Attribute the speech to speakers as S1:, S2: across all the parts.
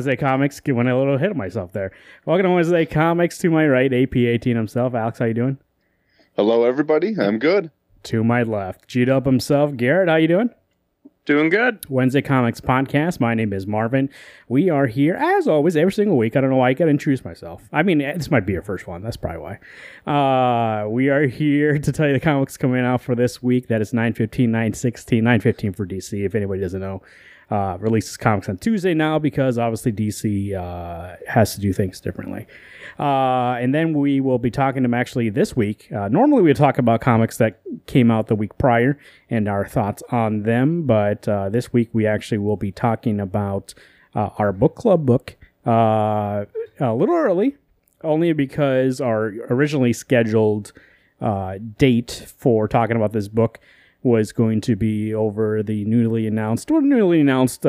S1: Wednesday Comics. Giving a little hit of myself there. Welcome to Wednesday Comics. To my right, AP18 himself. Alex, how you doing?
S2: Hello, everybody. I'm good.
S1: To my left, G Dub himself. Garrett, how you doing?
S3: Doing good.
S1: Wednesday Comics Podcast. My name is Marvin. We are here, as always, every single week. I don't know why I got to introduce myself. I mean, this might be your first one. That's probably why. Uh, we are here to tell you the comics coming out for this week. That is 9.15, 9.16, 9.15 for DC, if anybody doesn't know. Uh, releases comics on Tuesday now because obviously DC uh, has to do things differently. Uh, and then we will be talking to them actually this week. Uh, normally we talk about comics that came out the week prior and our thoughts on them, but uh, this week we actually will be talking about uh, our book club book a little early, only because our originally scheduled date for talking about this book was going to be over the newly announced, or newly announced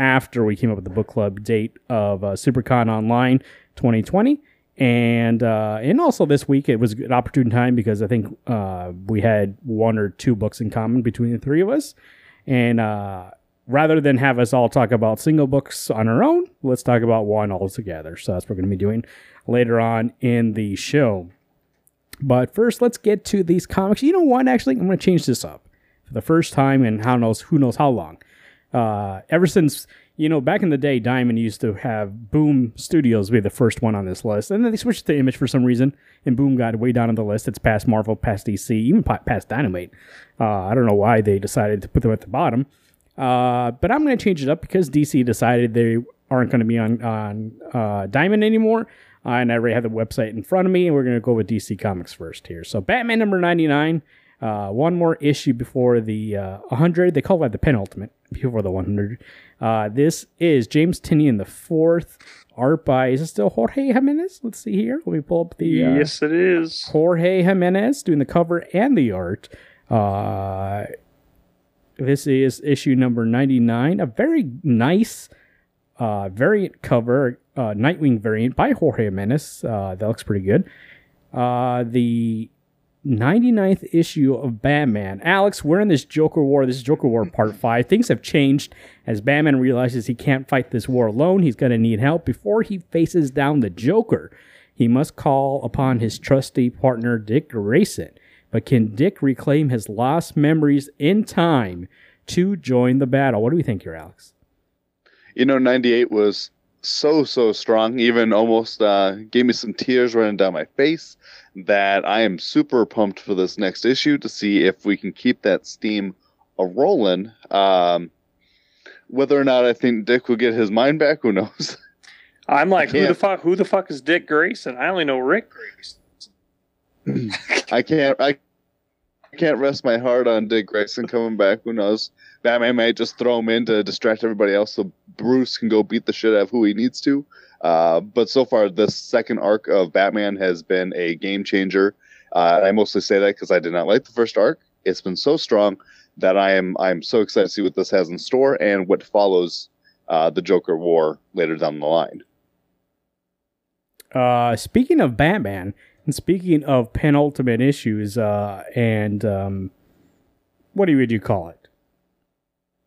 S1: after we came up with the book club date of Siouxpercon Online 2020. And uh, and also this week it was an opportune time because I think uh, we had one or two books in common between the three of us, and uh, rather than have us all talk about single books on our own, let's talk about one all together. So that's what we're going to be doing later on in the show. But first, let's get to these comics. You know what? Actually, I'm going to change this up for the first time in how knows who knows how long. Uh, ever since you know, back in the day, Diamond used to have Boom Studios be the first one on this list, and then they switched to Image for some reason, and Boom got way down on the list. It's past Marvel, past DC, even past Dynamite. Uh, I don't know why they decided to put them at the bottom, uh, but I'm going to change it up because DC decided they aren't going to be on on uh, Diamond anymore. Uh, and I already have the website in front of me, and we're going to go with DC Comics first here. So Batman number 99, uh, one more issue before the 100. They call that the penultimate before the 100. Uh, this is James Tynion the fourth. Art by is it still Jorge Jimenez? Let's see here. Let me pull up the.
S3: Uh, yes, it is
S1: Jorge Jimenez doing the cover and the art. Uh, this is issue number ninety nine. A very nice uh, variant cover, uh, Nightwing variant by Jorge Jimenez. Uh, that looks pretty good. Uh, the 99th issue of Batman. Alex, we're in this Joker War. This is Joker War Part 5. Things have changed as Batman realizes he can't fight this war alone. He's going to need help before he faces down the Joker. He must call upon his trusty partner, Dick Grayson. But can Dick reclaim his lost memories in time to join the battle? What do we think here, Alex?
S2: You know, 98 was so, so strong, even almost uh, gave me some tears running down my face that I am super pumped for this next issue to see if we can keep that steam a rolling. Um, whether or not I think Dick will get his mind back, who knows?
S3: I'm like, who the fuck? Who the fuck is Dick Grayson? I only know Rick Grayson.
S2: I can't. I can't rest my heart on Dick Grayson coming back. Who knows? Batman may just throw him in to distract everybody else, so Bruce can go beat the shit out of who he needs to. Uh, but so far, the second arc of Batman has been a game changer. Uh, I mostly say that because I did not like the first arc. It's been so strong that I am I'm so excited to see what this has in store and what follows uh, the Joker War later down the line.
S1: Uh, speaking of Batman, and speaking of penultimate issues, uh, and um, what do you, would you call it?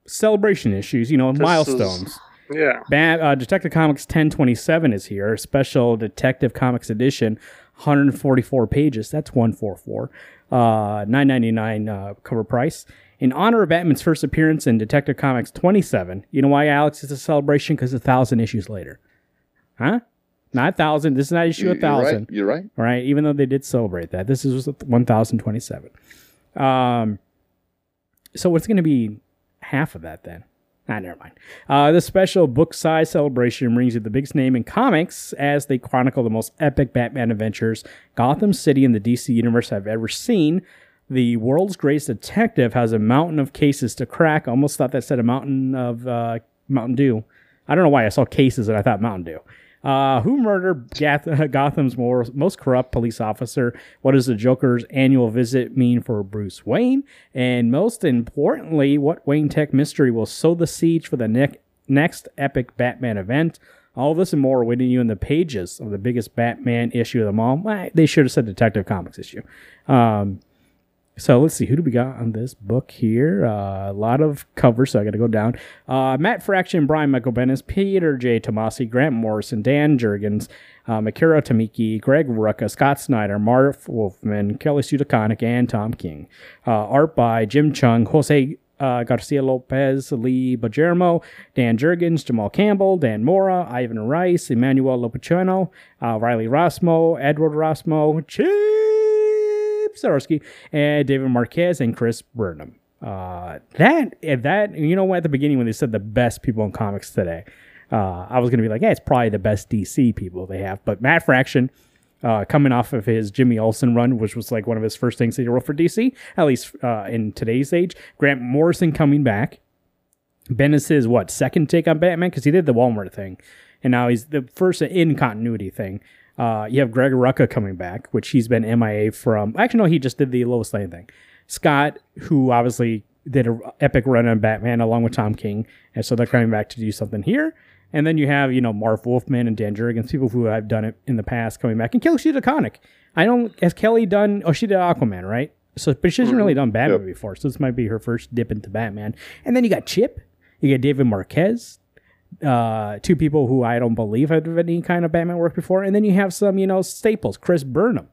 S1: Celebration issues, you know, this milestones. Is,
S3: yeah.
S1: Bat, uh, Detective Comics 1027 is here, special Detective Comics edition, 144 pages. That's 144. Uh, 9.99 uh, cover price. In honor of Batman's first appearance in Detective Comics 27. You know why, Alex? It's a celebration because a thousand issues later. Huh? Not thousand. This is not issue a thousand.
S2: You're right.
S1: All right. Even though they did celebrate that, this is 1027. Um, so what's going to be half of that then? Ah, never mind. Uh, the special book size celebration brings you the biggest name in comics as they chronicle the most epic Batman adventures Gotham City and the DC Universe have ever seen. The world's greatest detective has a mountain of cases to crack. Almost thought that said a mountain of uh, Mountain Dew. I don't know why I saw cases and I thought Mountain Dew. Uh, who murdered Gath- Gotham's more, most corrupt police officer? What does the Joker's annual visit mean for Bruce Wayne? And most importantly, what Wayne Tech mystery will sow the siege for the ne- next epic Batman event? All this and more waiting you in the pages of the biggest Batman issue of them all. Well, they should have said Detective Comics issue. Um, So let's see, who do we got on this book here? Uh, a lot of covers, so I got to go down. Uh, Matt Fraction, Brian Michael Bendis, Peter J. Tomasi, Grant Morrison, Dan Jurgens, uh, Makira Tamiki, Greg Rucka, Scott Snyder, Marv Wolfman, Kelly Sue DeConnick, and Tom King. Uh, art by Jim Cheung, Jose uh, Garcia Lopez, Lee Bajermo, Dan Jurgens, Jamal Campbell, Dan Mora, Ivan Reis, Emmanuel Lupacchino, uh, Riley Rossmo, Edward Rossmo, Chip Zdarsky, and David Marquez and Chris Burnham. Uh, that that you know at the beginning when they said the best people in comics today, uh, I was gonna be like, yeah, it's probably the best DC people they have. But Matt Fraction, uh, coming off of his Jimmy Olsen run, which was like one of his first things he wrote for DC, at least uh, in today's age. Grant Morrison coming back. Bendis' what second take on Batman because he did the Walmart thing, and now he's the first in continuity thing. Uh, you have Greg Rucka coming back, which he's been MIA from. Actually, no, he just did the Lois Lane thing. Scott, who obviously did an epic run on Batman along with Tom King, and so they're coming back to do something here. And then you have, you know, Marv Wolfman and Dan Jurgens, people who have done it in the past coming back. And Kelly Sue DeConnick. I don't, has Kelly done, oh, she did Aquaman, right? So, but she hasn't really done Batman
S2: Yep.
S1: before. So this might be her first dip into Batman. And then you got Chip, you got David Marquez, uh, two people who I don't believe have done any kind of Batman work before. And then you have some, you know, staples, Chris Burnham,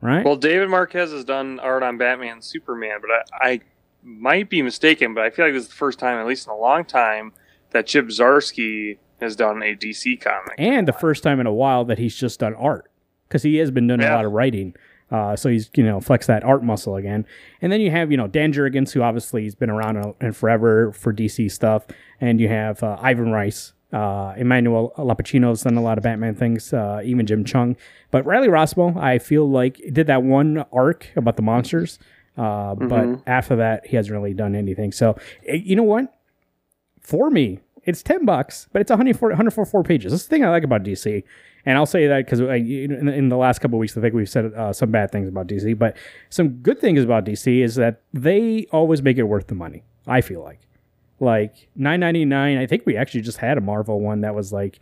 S1: right?
S3: Well, David Marquez has done art on Batman Superman, but I, I might be mistaken, but I feel like this is the first time, at least in a long time, that Chip Zdarsky has done a DC comic.
S1: and the first time in a while that he's just done art because he has been doing a lot of writing. Uh, so he's you know flex that art muscle again, and then you have you know Dan Jurgens who obviously has been around and forever for DC stuff, and you have uh, Ivan Reis, uh, Emmanuel Lupacchino's done a lot of Batman things, uh, even Jim Cheung, but Riley Rossmo I feel like did that one arc about the monsters, uh, but after that he hasn't really done anything. So eh, you know what, for me it's 10 bucks, but it's 104, 144 pages. That's the thing I like about DC. And I'll say that because in, in the last couple of weeks, I think we've said uh, some bad things about DC, but some good things about DC is that they always make it worth the money. I feel like, like nine ninety nine. I think we actually just had a Marvel one that was like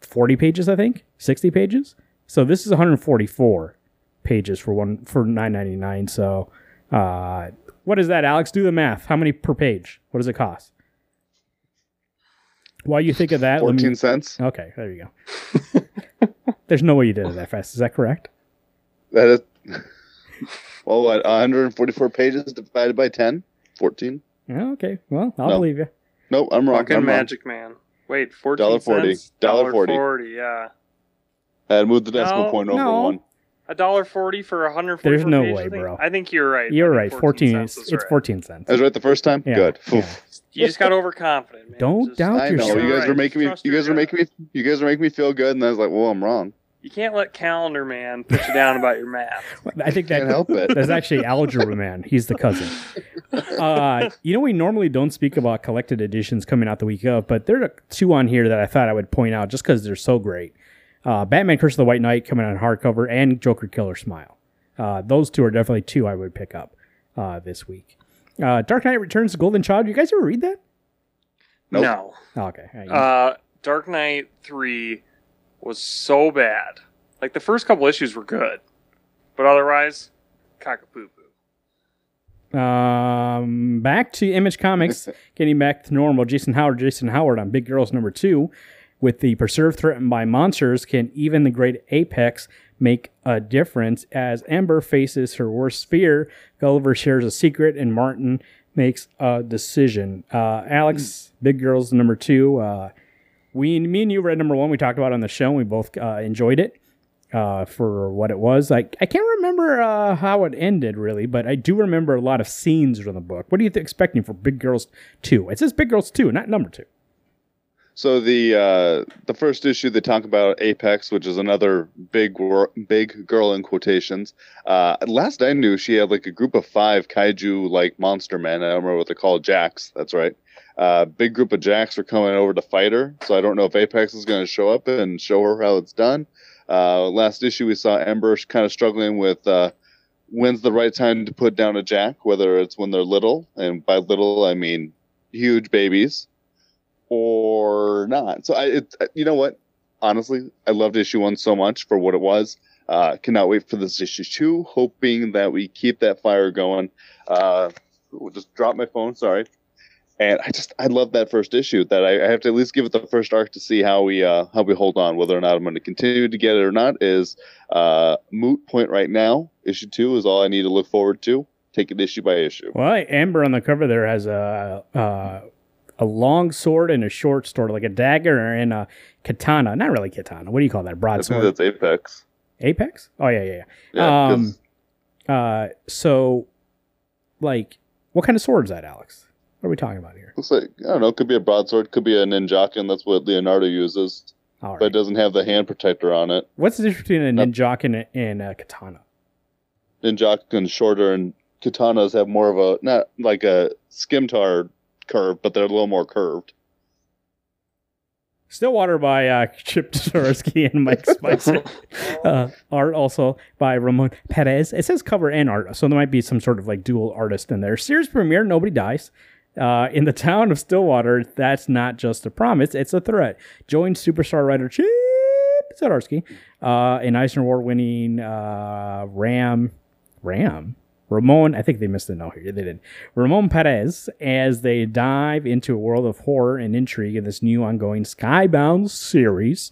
S1: forty pages. I think sixty pages. So this is one hundred forty four pages for one for nine ninety nine. So, uh, what is that, Alex? Do the math. How many per page? What does it cost? While you think of that, let me-
S2: 14 cents.
S1: Okay, there you go. There's no way you did it that fast. Is that correct?
S2: That is. Well, what? 144 pages divided by 10? 14?
S1: Yeah, okay. Well, I'll
S2: No.
S1: believe you.
S2: Nope, I'm wrong.
S3: Fucking
S2: I'm wrong.
S3: Magic Man. Wait, fourteen
S2: Dollar forty.
S3: cents?
S2: Dollar forty.
S3: forty. Yeah,
S2: I had moved the decimal
S3: No,
S2: point over
S1: no.
S2: one.
S3: A dollar forty for a hundred.
S1: There's no
S3: pages,
S1: way,
S3: I
S1: bro.
S3: I think you're right.
S1: You're right.
S3: think
S1: 14
S3: cents
S1: is,
S3: is
S1: it's
S3: right.
S1: 14 cents.
S2: I was right the first time.
S1: Yeah,
S2: Good.
S1: yeah.
S3: You just got overconfident, man.
S1: Don't
S3: Just-
S1: doubt
S2: I know
S1: yourself.
S2: you guys
S3: Right,
S2: were making me.
S3: trust
S2: You guys were making me. You guys were making me feel good, and I was like, "Well, I'm wrong."
S3: You can't let Calendar Man put you down about your math.
S1: I think that
S2: Can't help it.
S1: That's actually Algebra Man. He's the cousin. Uh, you know, we normally don't speak about collected editions coming out the week of, but there are two on here that I thought I would point out just because they're so great. Uh, Batman Curse of the White Knight coming out on hardcover and Joker Killer Smile. Uh, those two are definitely two I would pick up uh, this week. Uh, Dark Knight Returns to Golden Child. You guys ever read that?
S2: Nope.
S3: No.
S1: Oh, okay. Uh,
S3: Uh, Dark Knight 3 was so bad. Like, the first couple issues were good, but otherwise, cockapoo poo.
S1: Um, back to Image Comics, getting back to normal. Jason Howard, Jason Howard on Big Girls number two, with the preserve threatened by monsters. Can even the great Apex make a difference? As Ember faces her worst fear, Gulliver shares a secret, and Martin makes a decision. Uh, Alex, Big Girls number two. Uh, we, me and you read number one. We talked about it on the show. And we both uh, enjoyed it uh, for what it was. I, I can't remember uh, how it ended really, but I do remember a lot of scenes from the book. What are you th- expecting for Big Girls 2? It says Big Girls 2, not number 2.
S2: So the uh, the first issue they talk about Apex, which is another big wor- big girl in quotations. Uh, last I knew, she had like a group of five kaiju like monster men. I don't remember what they're called. Jacks. That's right. Uh, big group of Jacks are coming over to fight her. So I don't know if Apex is going to show up and show her how it's done. Uh, last issue we saw Ember kind of struggling with uh, when's the right time to put down a Jack, whether it's when they're little, and by little I mean huge babies or not. So I, it, you know what? Honestly, I loved issue one so much for what it was. Uh, cannot wait for this issue two. Hoping that we keep that fire going. Uh, we'll just drop my phone. Sorry. And I just I love that first issue. That I, I have to at least give it the first arc to see how we uh, how we hold on. Whether or not I'm going to continue to get it or not is uh, moot point right now. Issue two is all I need to look forward to. Take it issue by issue.
S1: Well, Ember on the cover there has a uh, a long sword and a short sword, like a dagger and a katana. Not really katana. What do you call that?
S2: I think
S1: Broadsword.
S2: that's Apex.
S1: Apex. Oh yeah, yeah, yeah.
S2: Yeah,
S1: Um, Uh, so, like, what kind of sword is that, Alex? What are we talking about here?
S2: looks like I don't know. Could be a broadsword. Could be a ninjakin. That's what Leonardo uses,
S1: All
S2: but it doesn't have the hand protector on it.
S1: What's the difference between a ninjakin and a, a katana?
S2: Ninjakin shorter and katanas have more of a not like a skimtar curve, but they're a little more curved.
S1: Stillwater by uh, Chip Zdarsky and Mike Spicer. uh, art also by Ramon Perez. It says cover and art, so there might be some sort of like dual artist in there. Series premiere, nobody dies. Uh, in the town of Stillwater, that's not just a promise, it's a threat. Join superstar writer Chip Zdarsky, uh, an Eisner Award winning uh, Ram. Ram? Ramon, I think they missed a note here. They did. Ramon Perez as they dive into a world of horror and intrigue in this new ongoing Skybound series.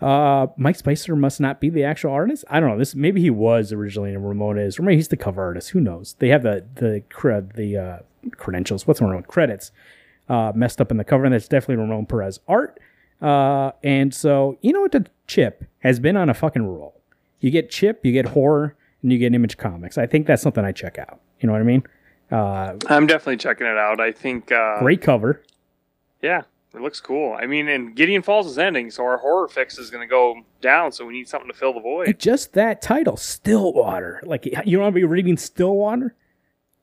S1: Uh, Mike Spicer must not be the actual artist. I don't know. This maybe he was originally, and Ramon is, or maybe he's the cover artist. Who knows? They have the the cred the uh, credentials. What's the wrong credits? Uh, messed up in the cover, and that's definitely Ramon Perez art. Uh, and so you know what? The Chip has been on a fucking roll. You get Chip, you get horror, and you get Image Comics. I think that's something I check out. You know what I mean? Uh,
S3: I'm definitely checking it out. I think, uh,
S1: great cover.
S3: yeah, it looks cool. I mean, and Gideon Falls is ending, so our horror fix is going to go down. So we need something to fill the void.
S1: Just that title, Stillwater. Like you want to be reading Stillwater?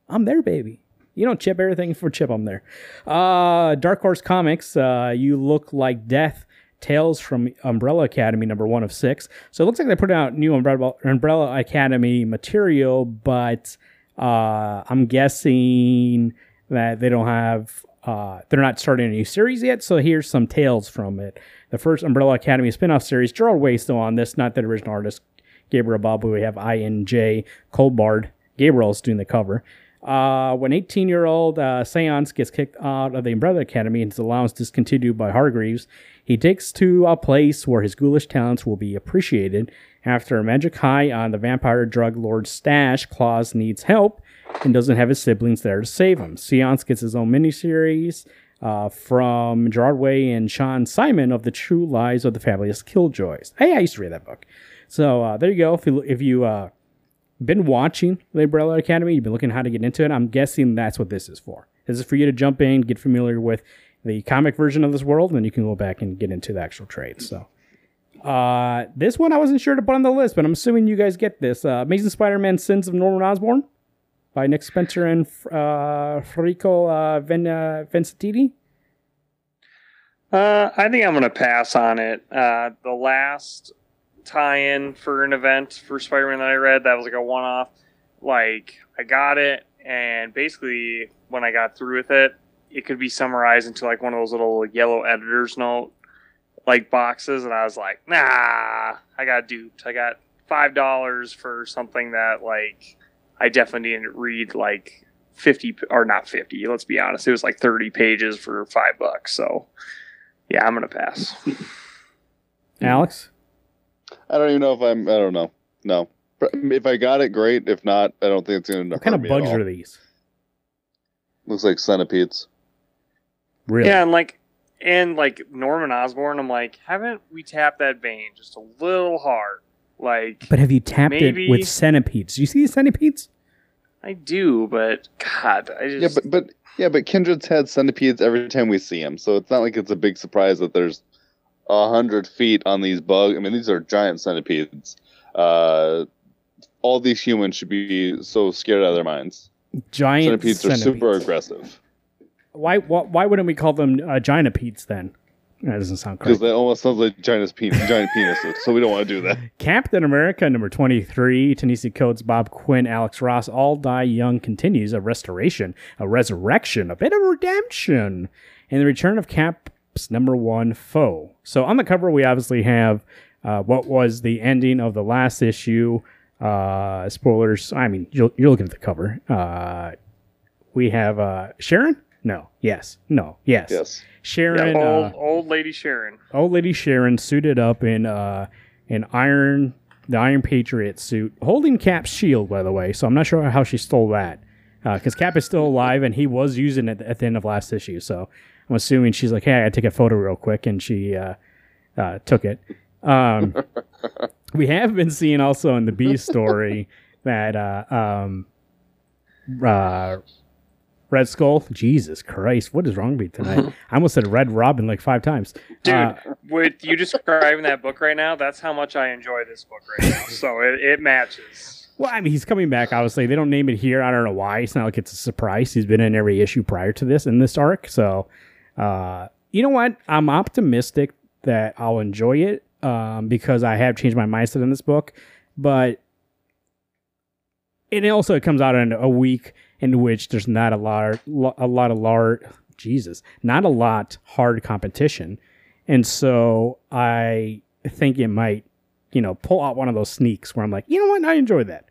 S1: I'm there, baby. You don't chip everything for chip. I'm there. Uh, Dark Horse Comics. Uh, you look like death. Tales from Umbrella Academy, number one of six. So it looks like they put out new Umbrella, Umbrella Academy material, but uh, I'm guessing that they don't have. Uh, they're not starting a new series yet. So here's some tales from it. The first Umbrella Academy spin-off series. Gerard Way still on this, not the original artist. Gabriel Babu. We have INJ Culbard. Gabriel's doing the cover. Uh, when 18 year old uh, Seance gets kicked out of the Umbrella Academy and his allowance discontinued by Hargreeves, he takes to a place where his ghoulish talents will be appreciated. After a magic high on the vampire drug lord's stash, Klaus needs help and doesn't have his siblings there to save him. Seance gets his own miniseries uh, from Gerard Way and Shaun Simon of the True Lives of the Fabulous Killjoys. Hey, I used to read that book. So uh, there you go. If you if you uh, been watching the Umbrella Academy, you've been looking how to get into it. I'm guessing that's what this is for. This is for you to jump in, get familiar with the comic version of this world, and then you can go back and get into the actual trade. So, uh, this one I wasn't sure to put on the list, but I'm assuming you guys get this. Uh, Amazing Spider-Man: Sins of Norman Osborn by Nick Spencer and uh, Federico uh, uh, Vincentini.
S3: Uh, I think I'm going to pass on it. Uh, the last tie-in for an event for Spider-Man that I read, that was like a one-off. Like I got it, and basically when I got through with it, it could be summarized into like one of those little yellow editor's note like boxes, and I was like, nah, I got duped. I got five dollars for something that like I definitely didn't read like fifty or not fifty. Let's be honest, it was like thirty pages for five bucks. So yeah, I'm gonna pass. Mm-hmm.
S1: Alex,
S2: I don't even know if I'm. I don't know. No. If I got it, great. If not, I don't think it's going to.
S1: what kind of bugs are these?
S2: Looks like centipedes.
S1: Really?
S3: Yeah, and like and like Norman Osborn, I'm like, haven't we tapped that vein just a little hard? Like
S1: But have you tapped it with centipedes? Do you see the centipedes?
S3: I do, but God, I just
S2: Yeah, but but yeah, but Kindred's had centipedes every time we see him, so it's not like it's a big surprise that there's a hundred feet on these bugs. I mean, these are giant centipedes. Uh, all these humans should be so scared out of their minds.
S1: Giant
S2: Centipedes,
S1: centipedes.
S2: are super aggressive
S1: Why, why why wouldn't we call them uh, giantipedes then? That doesn't sound
S2: because
S1: correct.
S2: that almost sounds like giant, penis, giant penises. So we don't want to do that.
S1: Captain America number 23, Ta-Nehisi Coates, Bob Quinn, Alex Ross, All Die Young continues a restoration, a resurrection, a bit of redemption, and the return of Cap's number one foe. So on the cover, we obviously have uh, what was the ending of the last issue. Uh, spoilers. I mean, you're, you're looking at the cover. Uh, we have uh, Sharon. No. Yes. No. Yes.
S2: Yes.
S1: Sharon.
S3: Yeah, old,
S1: uh,
S3: old lady Sharon.
S1: old lady Sharon suited up in uh an iron the Iron Patriot suit, holding Cap's shield, by the way. So I'm not sure how she stole that, because Cap is still alive and he was using it at the end of last issue. So I'm assuming she's like, "Hey, I gotta take a photo real quick," and she uh, uh, took it. Um, we have been seeing also in the B story that uh, um, uh, Red Skull. Jesus Christ, what is wrong with me tonight? I almost said Red Robin like five times.
S3: Dude,
S1: Uh,
S3: with you describing that book right now, that's how much I enjoy this book right now. So it, it matches.
S1: Well, I mean, he's coming back. Obviously, they don't name it here. I don't know why. It's not like it's a surprise. He's been in every issue prior to this in this arc. So, uh, you know what? I'm optimistic that I'll enjoy it um, because I have changed my mindset in this book. But it also it comes out in a week in which there's not a lot, a lot of large, Jesus, not a lot hard competition, and so I think it might, you know, pull out one of those sneaks where I'm like, you know what, I enjoy that.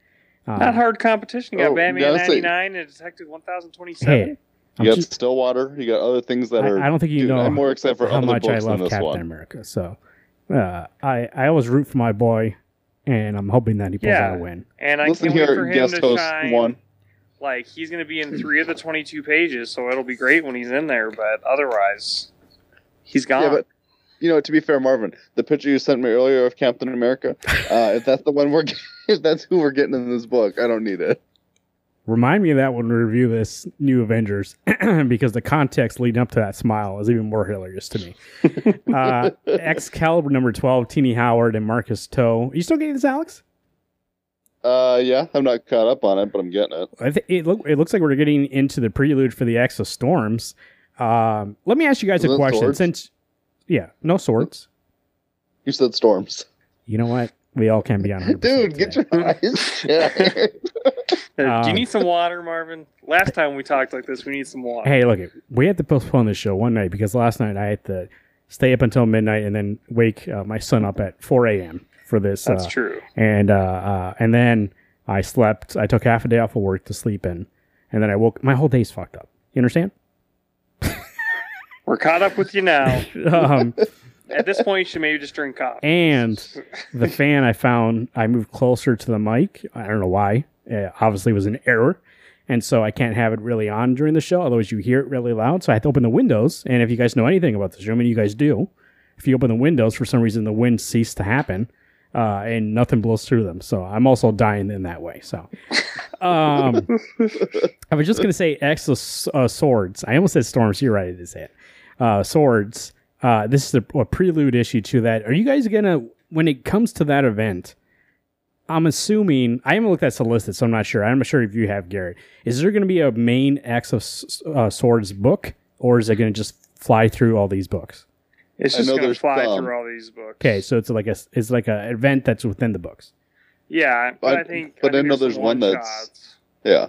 S1: Um,
S3: Not hard competition. You got
S2: Oh,
S3: Batman
S2: gotta
S3: 99 and Detective 1027.
S1: Hey, I'm
S2: You got
S1: just-
S2: Stillwater. You got other things that
S1: I,
S2: are.
S1: I don't think you
S2: Dude,
S1: know
S2: I'm more excited for
S1: how
S2: other
S1: much I
S2: books than
S1: love
S2: this
S1: Captain
S2: one.
S1: America. So uh, I I always root for my boy, and I'm hoping that he pulls
S3: Yeah.
S1: out a win.
S3: And I
S2: Listen
S3: can't wait for him
S2: guest
S3: to
S2: host
S3: shine.
S2: one.
S3: Like he's going to be in three of the 22 pages, so it'll be great when he's in there. But otherwise, he's gone.
S2: Yeah, but you know, to be fair, Marvin, the picture you sent me earlier of Captain America, uh, if that's the one we're, if that's who we're getting in this book, I don't need it.
S1: Remind me of that when we review this new Avengers, because the context leading up to that smile is even more hilarious to me. uh, Excalibur number twelve, Tini Howard and Marcus To. Are you still getting this, Alex?
S2: Uh, yeah, I'm not caught up on it, but I'm getting it.
S1: I th- it, look, it looks like we're getting into the prelude for the X of Storms. Um, let me ask you guys
S2: Was
S1: a question.
S2: swords?
S1: Since, yeah, no swords.
S2: You said storms,
S1: You know what? We all can be on 100%
S2: dude. Get your eyes. shut.
S3: Uh, Do
S1: Um,
S3: you need some water, Marvin? Last time we talked like this, we need some water.
S1: Hey, look, we had to postpone this show one night because last night I had to stay up until midnight and then wake uh, my son up at 4 a.m. for this.
S3: That's
S1: uh,
S3: true.
S1: And uh, uh, and then I slept. I took half a day off of work to sleep in, and then I woke. My whole day's fucked up. You understand?
S3: We're caught up with you now.
S1: um,
S3: At this point, you should maybe just drink coffee.
S1: and the fan I found, I moved closer to the mic. I don't know why. Uh, obviously, was an error. And so I can't have it really on during the show. Otherwise, you hear it really loud. So I had to open the windows. And if you guys know anything about this room, and you guys do, if you open the windows, for some reason, the wind ceased to happen uh, and nothing blows through them. So I'm also dying in that way. So um, I was just going to say X uh, Swords. I almost said Storms. You're right. I did say it. Uh, swords. Uh, this is a, a prelude issue to that. Are you guys going to, when it comes to that event, I'm assuming I haven't looked at solicit, so I'm not sure. I'm not sure if you have Garrett. Is there going to be a main X of uh, Swords book, or is it going to just fly through all these books?
S3: It's just
S2: know
S3: going to fly
S2: some.
S3: through all these books.
S1: Okay, so it's like a it's like an event that's within the books.
S3: Yeah, but
S2: I-
S3: I think.
S2: but I
S3: think
S2: know
S3: some
S2: there's one that's-
S3: one-shots.
S2: Yeah.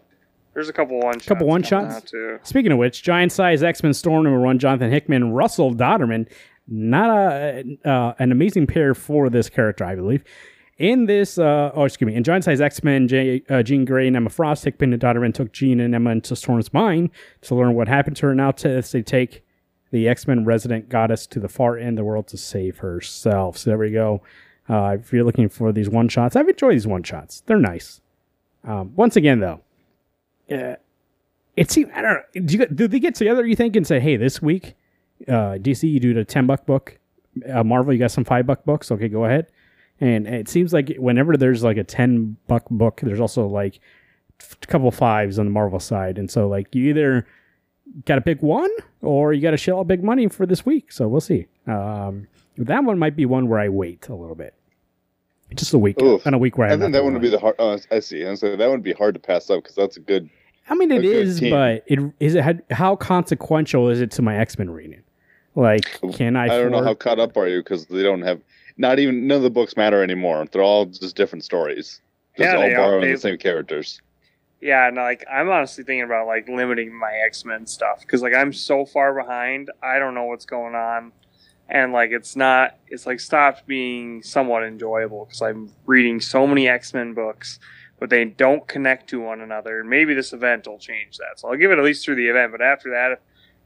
S3: There's a couple one shots.
S1: Couple one-shots?
S3: too.
S1: Speaking of which, Giant Size X Men Storm number one, Jonathan Hickman, Russell Dauterman, not a uh, an amazing pair for this character, I believe. In this, uh, oh, excuse me, in Giant Size X Men, uh, Jean Grey and Emma Frost, Hickman and Dauterman took Jean and Emma into Storm's mind to learn what happened to her. Now, to, as they take the X Men resident goddess to the far end of the world to save herself. So there we go. Uh, if you're looking for these one shots, I've enjoyed these one shots. They're nice. Um, once again, though, uh, it seems I don't know. Do, you, do they get together? You think and say, "Hey, this week, uh, DC, you do the ten buck book. Uh, Marvel, you got some five buck books. Okay, go ahead." And it seems like whenever there's like a ten buck book, there's also like a couple fives on the Marvel side, and so like you either got to pick one or you got to shell out big money for this week. So we'll see. Um, that one might be one where I wait a little bit, just a week,
S2: Oof.
S1: on a week where I,
S2: I
S1: have
S2: think that
S1: nothing
S2: one would be the hard. Uh, I see. And so that would be hard to pass up because that's a good.
S1: I mean, it
S2: a good
S1: is,
S2: team.
S1: but it is it how consequential is it to my X Men reading? Like, can I?
S2: I, don't know how caught up are you because they don't have. Not even none of the books matter anymore. They're all just different stories. Just
S3: Yeah,
S2: all
S3: they are.
S2: borrowing
S3: They-
S2: the same characters.
S3: Yeah, and like I'm honestly thinking about like limiting my X Men stuff because like I'm so far behind. I don't know what's going on. and like it's not it's like stopped being somewhat enjoyable because i'm reading so many x-men books but they don't connect to one another maybe this event will change that so i'll give it at least through the event but after that if,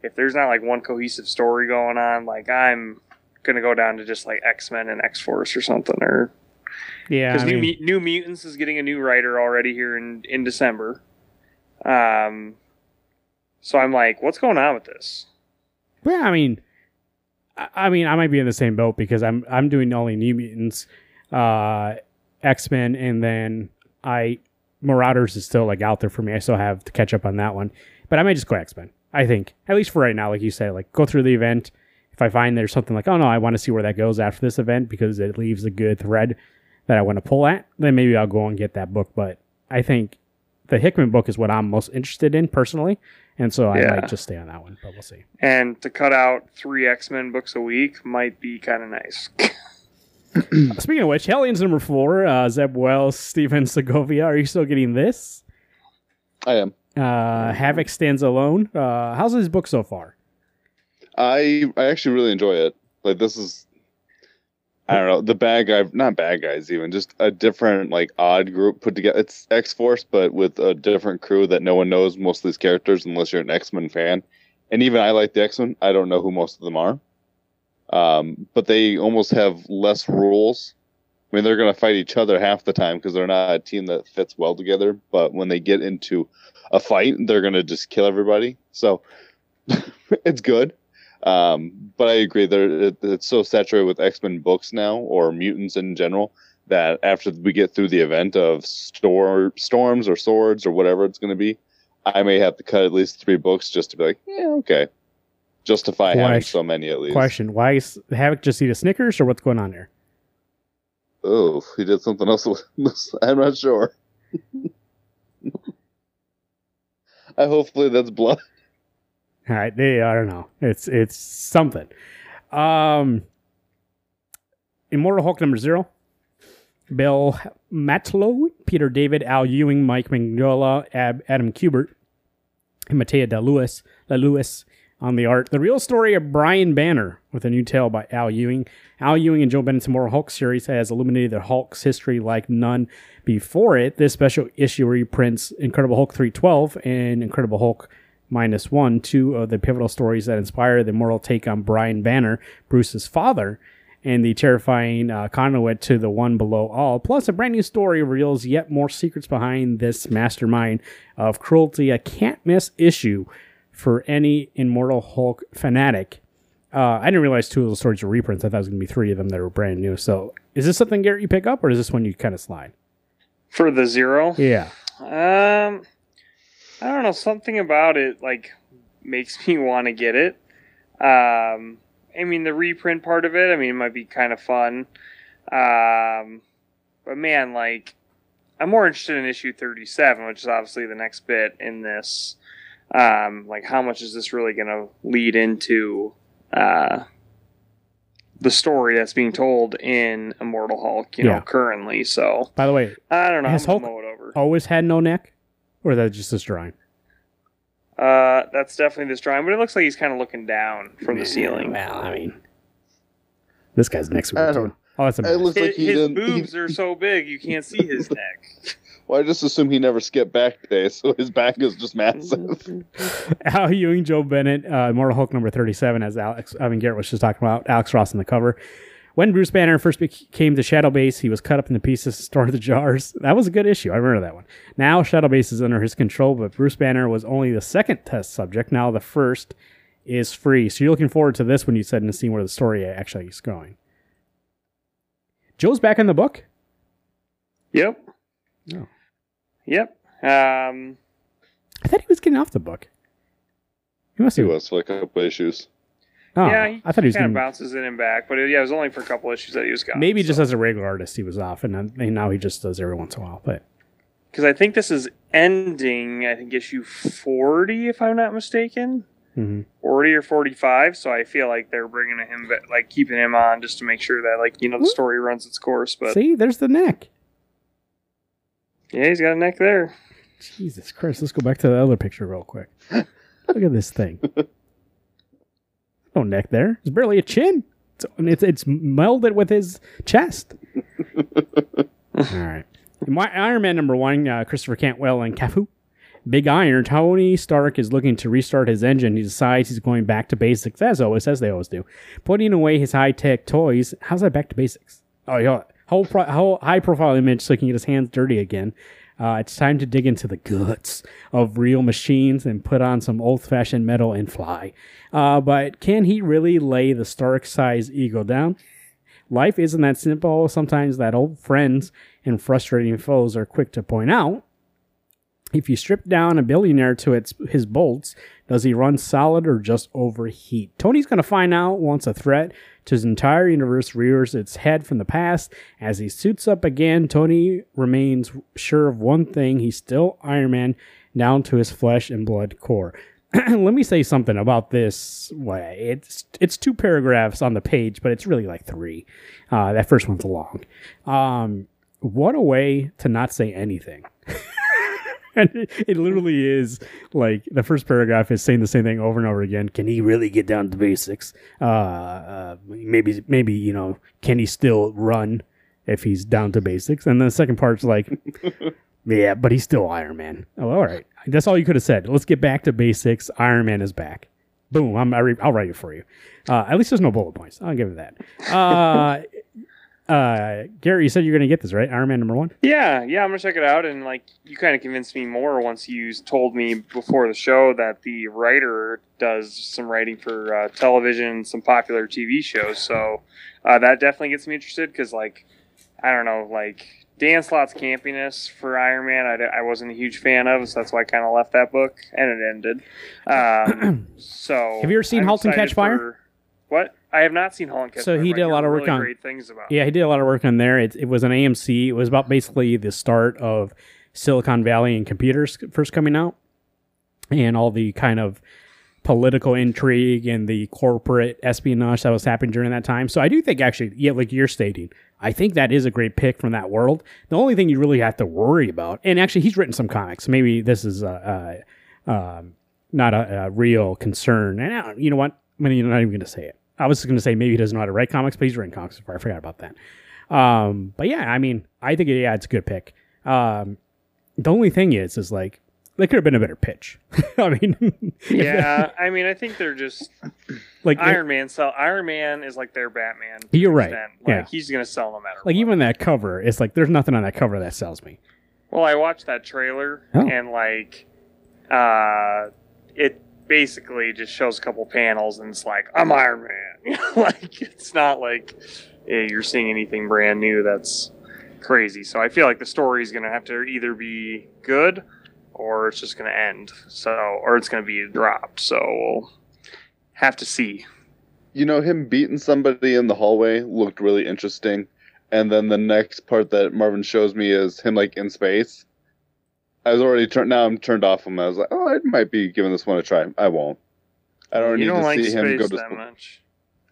S3: if there's not like one cohesive story going on like i'm gonna go down to just like x-men and x-force or something or
S1: Yeah,
S3: because new,
S1: mean,
S3: new mutants is getting a new writer already here in in december um so i'm like what's going on with this
S1: yeah, I mean, I, I mean, I might be in the same boat because I'm I'm doing only New Mutants, uh, X Men, and then I Marauders is still like out there for me. I still have to catch up on that one, but I might just go X Men. I think at least for right now, like you said, like go through the event. If I find there's something like, oh no, I want to see where that goes after this event because it leaves a good thread that I want to pull at, then maybe I'll go and get that book. But I think the Hickman book is what I'm most interested in personally, and so I
S3: Yeah.
S1: might just stay on that one. But we'll see.
S3: and to cut out three x-men books a week might be kind of nice
S1: Speaking of which, Hellions number four, uh, Zeb Wells, Stephen Segovia. Are you still getting this?
S2: I am.
S1: Uh, Havoc stands alone. Uh, how's this book so far?
S2: I I actually really enjoy it. Like this is I don't know, the bad guy not bad guys even, just a different like odd group put together. It's X Force but with a different crew that no one knows most of these characters unless you're an X Men fan. And even I like the X Men, I don't know who most of them are. Um, but they almost have less rules. I mean, they're going to fight each other half the time because they're not a team that fits well together. But when they get into a fight, they're going to just kill everybody. So it's good. Um, but I agree, there it, it's so saturated with X Men books now, or mutants in general, that after we get through the event of stor- storms or swords or whatever it's going to be, I may have to cut at least three books just to be like, yeah, okay, justify having
S1: Question-
S2: so many at least.
S1: Question: Why is Havoc just eat a Snickers, or what's going on there?
S2: Oh, he did something else. I'm not sure. I hopefully that's blood.
S1: Right, they, I don't know. It's it's something. Um, Immortal Hulk number zero. Bill Mantlo, Peter David, Al Ewing, Mike Mignola, Ab, Adam Kubert, and Matea Da Lewis, La Lewis on the art. The real story of Brian Banner with a new tale by Al Ewing. Al Ewing and Joe Bennett's Immortal Hulk series has illuminated the Hulk's history like none before it. This special issue reprints Incredible Hulk 312 and Incredible Hulk minus one, two of the pivotal stories that inspire the immortal take on Brian Banner, Bruce's father, and the terrifying uh, conduit to the one below all. Plus, a brand new story reveals yet more secrets behind this mastermind of cruelty. A can't miss issue for any Immortal Hulk fanatic. Uh, I didn't realize two of the stories were reprints. I thought it was going to be three of them that were brand new. So, is this something Garrett you pick up, or is this one you kind of slide?
S3: for the zero
S1: Yeah.
S3: Um, I don't know. Something about it like makes me want to get it. Um, I mean, the reprint part of it. I mean, it might be kind of fun. Um, but man, like, I'm more interested in issue 37, which is obviously the next bit in this. Um, like, how much is this really going to lead into? Uh, the story that's being told in Immortal Hulk, you
S1: Yeah.
S3: know, currently. So
S1: By the way,
S3: I don't know.
S1: Has Hulk-
S3: over.
S1: always had no neck, or that just this drawing?
S3: Uh, that's definitely this drawing, but it looks like he's kind of looking down from the ceiling.
S1: Well, I mean, this guy's next
S2: I don't-
S1: too. Oh, that's a
S2: It looks like
S3: His,
S2: he
S3: his boobs
S2: he-
S3: are so big you can't see his neck.
S2: well, I just assume he never skipped back day, so his back is just massive.
S1: Al Ewing, Joe Bennett, uh, Immortal Hulk number 37, as Alex, I mean, Garrett was just talking about, Alex Ross on the cover. When Bruce Banner first became the Shadow Base, he was cut up into pieces, stored in the jars. That was a good issue. I remember that one. Now Shadow Base is under his control, but Bruce Banner was only the second test subject. Now the first is free. So you're looking forward to this when you said in the scene where the story actually is going. Joe's back in the book.
S3: Yep.
S1: Oh.
S3: Yep. Um,
S1: I thought he was getting off the book. He must
S2: he
S1: have.
S2: was for like a couple issues.
S1: Oh,
S3: yeah, he
S1: I thought he was
S3: kind of bounces in and back, but it, yeah, it was only for a couple issues that he was gone.
S1: maybe just as a regular artist he was off, and, then, and now he just does every once in a while. But
S3: because I think this is ending. I think issue forty, if I'm not mistaken.
S1: mhm.
S3: 40 or 45 so i feel like they're bringing him like keeping him on just to make sure that like you know the story runs its course but
S1: see, there's the neck.
S3: yeah he's got a neck there
S1: Jesus Christ! Let's go back to the other picture real quick. Look at this thing. No neck there. There's barely a chin. it's it's melded with his chest. All right. My Iron Man number one, uh, Christopher Cantwell and Cafu. Big Iron, Tony Stark is looking to restart his engine. He decides he's going back to basics, as always, as they always do. Putting away his high tech toys. How's that back to basics? Oh, yeah. Whole, pro- whole high profile image so he can get his hands dirty again. Uh, it's time to dig into the guts of real machines and put on some old fashioned metal and fly. Uh, but can he really lay the Stark sized ego down? Life isn't that simple. Sometimes that old friends and frustrating foes are quick to point out. If you strip down a billionaire to its his bolts, does he run solid or just overheat? Tony's going to find out once a threat to his entire universe rears its head from the past. As he suits up again, Tony remains sure of one thing: he's still Iron Man, down to his flesh and blood core. Let me say something about this. It's it's two paragraphs on the page, but it's really like three. Uh, that first one's long. Um, what a way to not say anything. And it, it, literally is like the first paragraph is saying the same thing over and over again. Can he really get down to basics? Uh, uh, maybe, maybe you know, can he still run if he's down to basics? And the second part's like, yeah, but he's still Iron Man. Oh, all right, that's all you could have said. Let's get back to basics. Iron Man is back. Boom! I'm, I will write it for you. Uh, at least there's no bullet points. I'll give it that. Uh, uh, Gary, you said you're going to get this, right? Iron Man number one?
S3: Yeah, yeah, I'm going to check it out. And, like, you kind of convinced me more once you told me before the show that the writer does some writing for uh, television, some popular TV shows. So uh, that definitely gets me interested because, like, I don't know, like, Dan Slott's campiness for Iron Man, I, I wasn't a huge fan of, so that's why I kind of left that book and it ended. Um, so.
S1: Have you ever seen *Halt and Catch Fire?
S3: For, what? I have not seen Holland.
S1: So he did a lot of work
S3: really
S1: on
S3: great things about.
S1: Yeah, he did a lot of work on there. It, it was an AMC. It was about basically the start of Silicon Valley and computers first coming out, and all the kind of political intrigue and the corporate espionage that was happening during that time. So I do think actually, yeah, like you're stating, I think that is a great pick from that world. The only thing you really have to worry about, and actually he's written some comics. maybe this is a, a, a not a, a, real concern. And uh, you know what? I'm not even going to say it. I was going to say maybe he doesn't know how to write comics, but he's written comics before. I forgot about that. Um, but yeah, I mean, I think yeah, it's a good pick. Um, the only thing is, is like they could have been a better pitch. I mean,
S3: yeah, I mean, I think they're just like Iron Man. Sell Iron Man is like their Batman.
S1: You're right.
S3: Like,
S1: yeah,
S3: he's gonna sell no matter.
S1: Like
S3: what.
S1: even that cover, it's like there's nothing on that cover that sells me.
S3: Well, I watched that trailer
S1: Oh.
S3: and like, uh, it basically just shows a couple panels and it's like I'm Iron Man. like it's not like eh, you're seeing anything brand new that's crazy. So I feel like the story is gonna have to either be good or it's just gonna end. So or it's gonna be dropped. So we'll have to see.
S2: You know, him beating somebody in the hallway looked really interesting. And then the next part that Marvin shows me is him like in space. I was already turned. Now I'm turned off him. I was like, oh, I might be giving this one a try. I won't. I don't
S3: you
S2: need
S3: don't
S2: to
S3: like
S2: see him
S3: space
S2: go to.
S3: that much.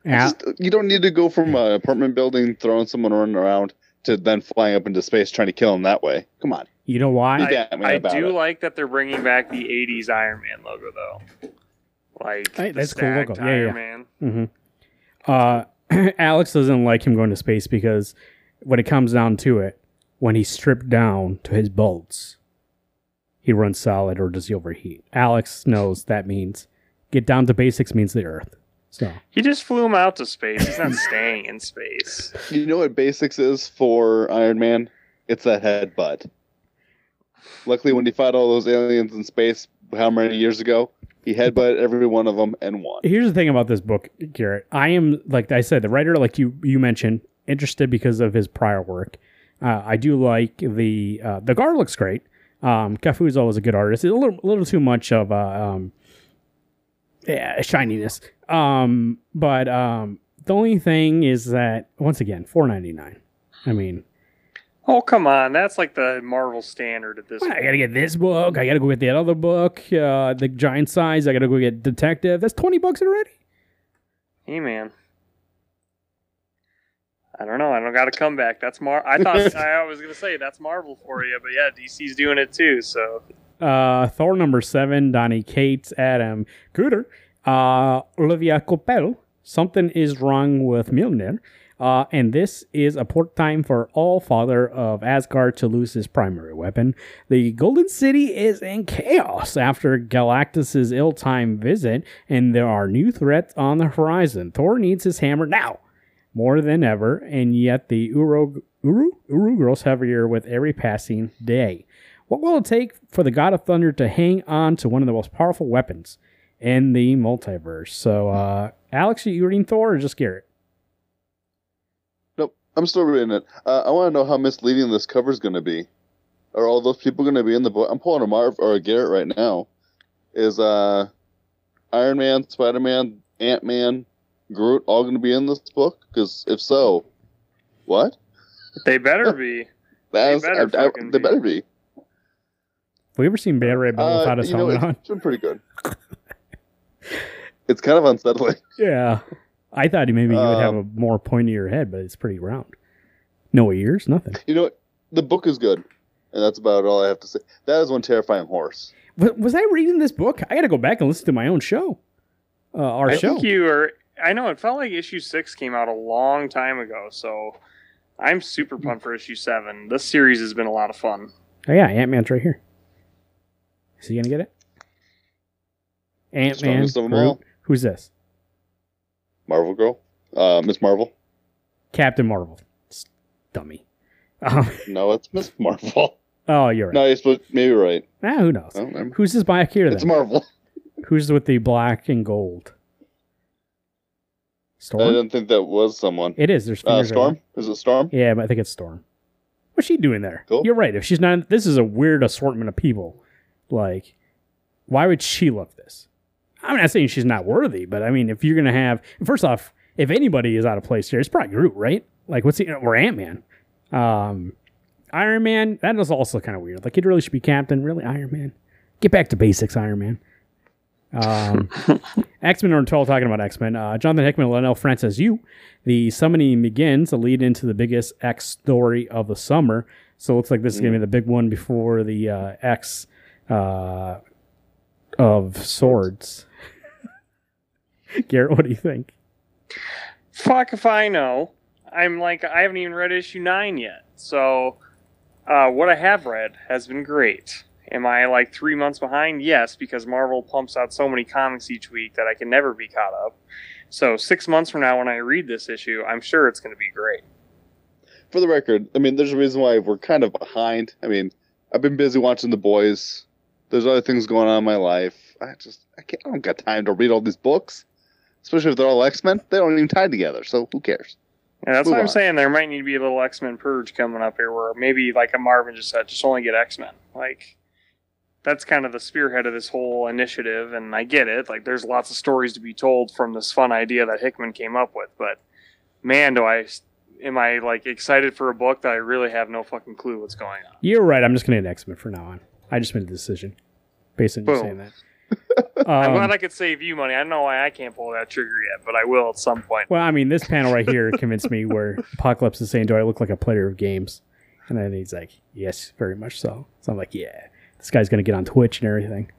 S1: Yeah,
S2: Just, you don't need to go from an apartment building throwing someone running around to then flying up into space trying to kill him that way. Come on.
S1: you know why?
S2: Be Batman
S3: I do
S2: it.
S3: like that they're bringing back the '80s Iron Man logo, though. Like
S1: Hey, that's a cool logo.
S3: stacked
S1: Yeah,
S3: Iron
S1: yeah.
S3: Man.
S1: hmm Uh, Alex doesn't like him going to space because when it comes down to it, when he's stripped down to his bolts, he runs solid or does he overheat? Alex knows that means get down to basics means the Earth. So
S3: He just flew him out to space. He's not staying in space.
S2: You know what basics is for Iron Man? It's that headbutt. Luckily, when he fought all those aliens in space, how many years ago, he headbutted every one of them and won.
S1: here's the thing about this book, Garrett. I am like I said, the writer, like you you mentioned, interested because of his prior work. Uh, I do like the uh, the guard looks great. Um, Cafu is always a good artist. It's a little a little too much of a um, yeah, shininess. Um, but um, the only thing is that once again, four ninety nine. I mean,
S3: Oh come on, that's like the Marvel standard at this.
S1: I
S3: point.
S1: gotta get this book. I gotta go get that other book, uh, the giant size. I gotta go get Detective. That's twenty bucks already.
S3: Hey man. I don't know. I don't got a comeback. That's Mar. I thought I was gonna say that's Marvel for you, but yeah, DC's doing it too. So
S1: Uh, Thor number seven, Donny Cates, Aaron Kuder, uh, Olivier Coipel, something is wrong with Mjolnir, uh, and this is a port time for All Father of Asgard to lose his primary weapon. The Golden City is in chaos after Galactus's ill-timed visit, and there are new threats on the horizon. Thor needs his hammer now, more than ever, and yet the Uru Uru Uru grows heavier with every passing day. What will it take for the God of Thunder to hang on to one of the most powerful weapons in the multiverse? So, uh, Alex, are you reading Thor or just Garrett?
S2: Nope, I'm still reading it. Uh, I want to know how misleading this cover is going to be. Are all those people going to be in the book? I'm pulling a Marv or a Garrett right now. Is uh, Iron Man, Spider Man, Ant Man, Groot all going to be in this book? Because if so, what?
S3: They better be.
S2: That's,
S3: better
S2: I- I-
S3: fucking
S2: they
S3: be.
S2: better be.
S1: Have we ever seen Beta Ray Bill
S2: Uh,
S1: without his
S2: you know,
S1: helmet
S2: it's,
S1: on?
S2: it's been pretty good. it's kind of unsettling.
S1: Yeah. I thought maybe you would have
S2: Um,
S1: a more pointier head, but it's pretty round. No ears, nothing.
S2: You know, what? the book is good, and that's about all I have to say. That is one terrifying horse.
S1: Was, was I reading this book? I got to go back and listen to my own show. Uh, our
S3: I
S1: show.
S3: think you were. I know it felt like issue six came out a long time ago, so I'm super pumped for issue seven. This series has been a lot of fun.
S1: Oh yeah, Ant Man's right here. Is he gonna get it? Ant Man.
S2: Strongest of them all.
S1: Who's this?
S2: Marvel girl, uh, Miss Marvel.
S1: Captain Marvel. S- Dummy. Um,
S2: No, it's Miss Marvel.
S1: oh, you're right.
S2: No, you're supposed maybe right.
S1: Ah, who knows?
S2: Never-
S1: Who's this back here
S2: it's
S1: then?
S2: Marvel.
S1: Who's with the black and gold?
S2: I
S1: Storm.
S2: didn't think that was someone.
S1: It is. There's
S2: Uh,
S1: fingers.
S2: Storm? Is it Storm?
S1: Yeah, but I think it's Storm. What's she doing there?
S2: Cool.
S1: You're right. If she's not, this is a weird assortment of people. Like, why would she love this? I'm not saying she's not worthy, but I mean, if you're gonna have, first off, if anybody is out of place here, it's probably Groot, right? Like, what's he? Or Ant Man, um, Iron Man. That is also kind of weird. Like, it really should be Captain. Really, Iron Man. Get back to basics, Iron Man. Um, X Men are all talking about X Men. Uh, Jonathan Hickman, Leinil Francis, Yu. The summoning begins to lead into the biggest X story of the summer. So it looks like this is going to be the big one before the uh, X uh, of Swords. Garrett, what do you think?
S3: Fuck if I know. I'm like I haven't even read issue nine yet. So uh, what I have read has been great. Am I like three months behind? Yes, because Marvel pumps out so many comics each week that I can never be caught up. So six months from now, when I read this issue, I'm sure it's going to be great.
S2: For the record, I mean, there's a reason why we're kind of behind. I mean, I've been busy watching The Boys. There's other things going on in my life. I just, I can't, I don't got time to read all these books, especially if they're all X Men. They don't even tie together, so who cares?
S3: And that's what I'm
S2: on.
S3: saying. There might need to be a little X Men purge coming up here, where maybe like a Marvin just said, just only get X Men. Like that's kind of the spearhead of this whole initiative, and I get it. Like there's lots of stories to be told from this fun idea that Hickman came up with, but man, do I am I like excited for a book that I really have no fucking clue what's going on.
S1: You're right. I'm just going to hit X Men from now on. I just made a decision based on you
S3: Boom.
S1: saying that.
S3: I'm
S1: Um,
S3: glad I could save you money. I don't know why I can't pull that trigger yet, but I will at some point.
S1: Well, I mean, this panel right here convinced me where Apocalypse is saying, Do I look like a player of games? And then he's like, Yes, very much so. So I'm like, Yeah, this guy's going to get on Twitch and everything.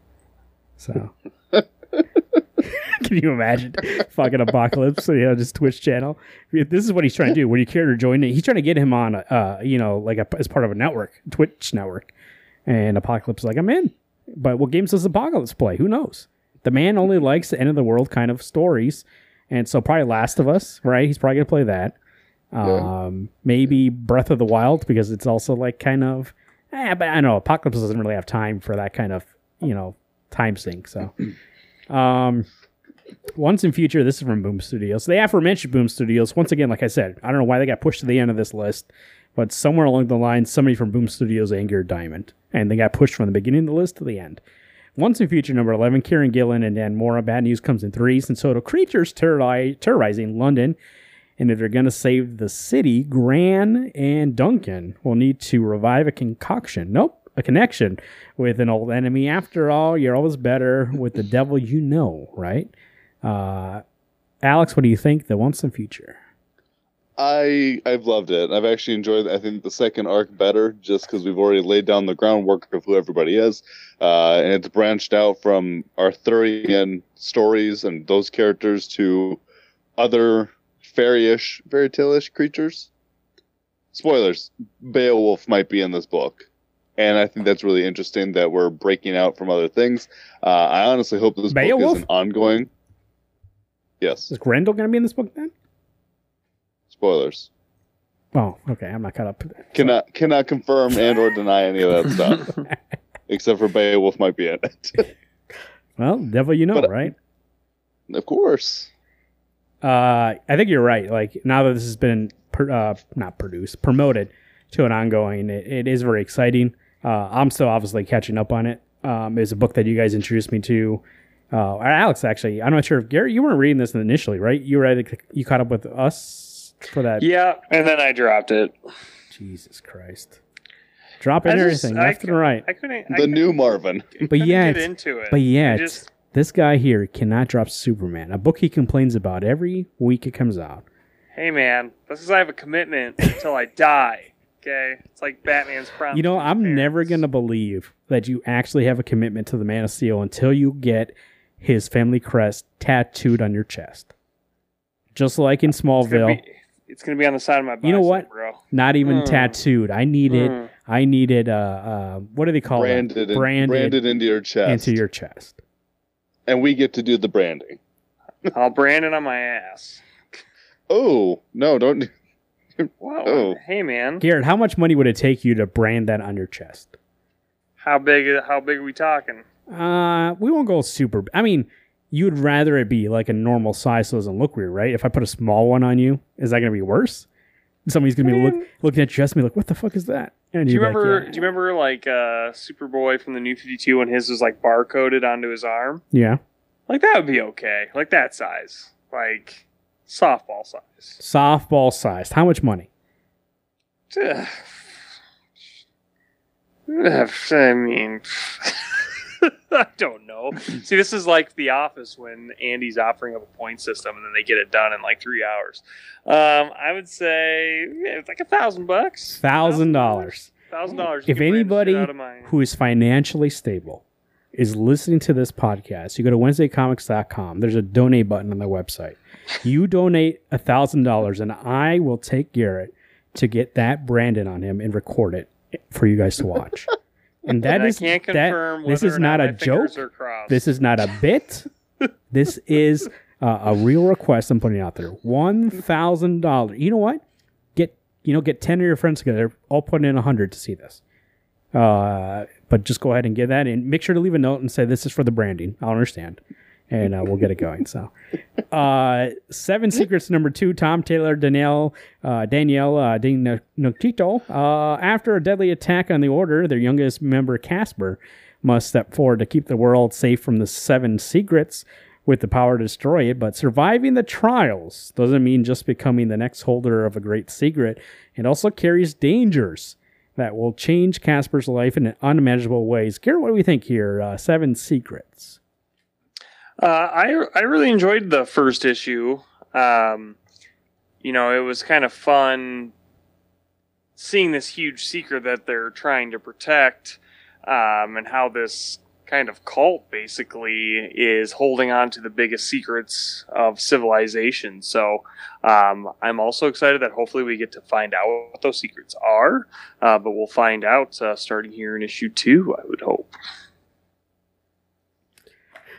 S1: So. Can you imagine fucking Apocalypse, you know, just Twitch channel? This is what he's trying to do. Would you care to join it? He's trying to get him on, uh, you know, like a, as part of a network, Twitch network. And Apocalypse is like, I'm in. But what games does Apocalypse play? Who knows? The man only likes the end of the world kind of stories. And so probably Last of Us, right? He's probably gonna play that.
S2: Yeah.
S1: Um, maybe Breath of the Wild because it's also like kind of, eh, but I know Apocalypse doesn't really have time for that kind of, you know, time sink. So, um, once and future, this is from Boom Studios. The aforementioned Boom Studios. Once again, like I said, I don't know why they got pushed to the end of this list, but somewhere along the line, somebody from Boom Studios angered Diamond, and they got pushed from the beginning of the list to the end. Once and Future number 11, Kieron Gillen and Dan Mora. Bad news comes in threes, and so do creatures terrori- terrorizing London. And if they're going to save the city, Gran and Duncan will need to revive a concoction. Nope, a connection with an old enemy. After all, you're always better with the devil you know, right? Uh, Alex, what do you think? The Once and Future.
S2: I I've loved it. I've actually enjoyed. I think the second arc better, just because we've already laid down the groundwork of who everybody is, uh, and it's branched out from Arthurian stories and those characters to other fairy-ish, fairy tale-ish creatures. Spoilers: Beowulf might be in this book, and I think that's really interesting that we're breaking out from other things. Uh, I honestly hope this book is an ongoing. Yes,
S1: Is Grendel going to be in this book then?
S2: spoilers.
S1: Oh, okay. I'm not caught up.
S2: Cannot cannot confirm and or deny any of that stuff, except for Beowulf might be in it.
S1: Well, devil, you know,
S2: But-
S1: right?
S2: of course.
S1: Uh, I think you're right. Like now that this has been per, uh, not produced, promoted to an ongoing, it, it is very exciting. Uh, I'm still obviously catching up on it. Um, it's a book that you guys introduced me to. Uh, Alex, actually, I'm not sure if Gary, you weren't reading this initially, right? You read, you caught up with us for that.
S3: yeah, and then I dropped it.
S1: Jesus Christ, dropping
S3: I just-
S1: everything
S3: I
S1: left
S3: c-
S1: and right.
S3: I couldn't. I
S2: The
S3: couldn't-
S2: new Marvin.
S1: But
S3: couldn't
S1: yet,
S3: get into it.
S1: but
S3: I
S1: yet,
S3: just
S1: this guy here cannot drop Superman, a book he complains about every week it comes out.
S3: hey man, this is I have a commitment until I die. Okay, it's like Batman's promise.
S1: You know, I'm never going to believe that you actually have a commitment to the Man of Steel until you get his family crest tattooed on your chest. Just like in
S3: It's gonna,
S1: Smallville,
S3: be, it's gonna be on the side of my. Bicep,
S1: You know what?
S3: bro?
S1: not even
S3: Hmm.
S1: tattooed. I needed,
S3: Hmm.
S1: I needed, uh, uh, what do they call
S2: branded,
S1: it?
S2: in-
S1: Branded,
S2: branded into your chest,
S1: into your chest.
S2: And we get to do the branding.
S3: I'll brand it on my ass.
S2: Oh no! Don't.
S3: Wow.
S2: Oh.
S3: Hey man,
S1: Garrett, how much money would it take you to brand that on your chest?
S3: how big? How big are we talking?
S1: Uh, we won't go super. I mean, you'd rather it be like a normal size so it doesn't look weird, right? If I put a small one on you, is that going to be worse? Somebody's going to be look, looking at your chest and be like, what the fuck is that? And
S3: Do you
S1: you'd like,
S3: remember?
S1: yeah.
S3: Do you remember like uh, Superboy from the New Fifty Two when his was like barcoded onto his arm?
S1: Yeah.
S3: Like that would be okay. Like that size, like softball size.
S1: Softball sized. How much money?
S3: Ugh. Ugh, I mean, I don't know. See, this is like The Office when Andy's offering up a point system and then they get it done in like three hours. Um, I would say yeah, it's like a thousand bucks.
S1: Thousand dollars.
S3: Thousand dollars.
S1: If anybody who is financially stable is listening to this podcast, you go to WednesdayComics.com. There's a donate button on the website. You donate a thousand dollars, and I will take Garrett to get that branded on him and record it for you guys to watch. And that
S3: and
S1: is
S3: I can't
S1: that- this is not
S3: my
S1: a joke. This is not a bit. this is uh, a real request I'm putting out there. One thousand dollars. You know what? Get you know get ten of your friends together. All put in a hundred to see this. Uh, but just go ahead and give that and make sure to leave a note and say this is for the branding. I'll understand, and uh, we'll get it going. So, uh, Seven Secrets number two. Tom Taylor, Danielle, uh, Danielle, uh. Uh, after a deadly attack on the Order, their youngest member Casper must step forward to keep the world safe from the Seven Secrets with the power to destroy it. But surviving the trials doesn't mean just becoming the next holder of a great secret. It also carries dangers that will change Casper's life in unimaginable ways. Garrett, what do we think here? Uh, Seven Secrets.
S3: Uh, I I really enjoyed the first issue. Um, you know, it was kind of fun seeing this huge secret that they're trying to protect, um, and how this kind of cult basically is holding on to the biggest secrets of civilization. So um, I'm also excited that hopefully we get to find out what those secrets are, uh, but we'll find out uh, starting here in issue two. I would hope.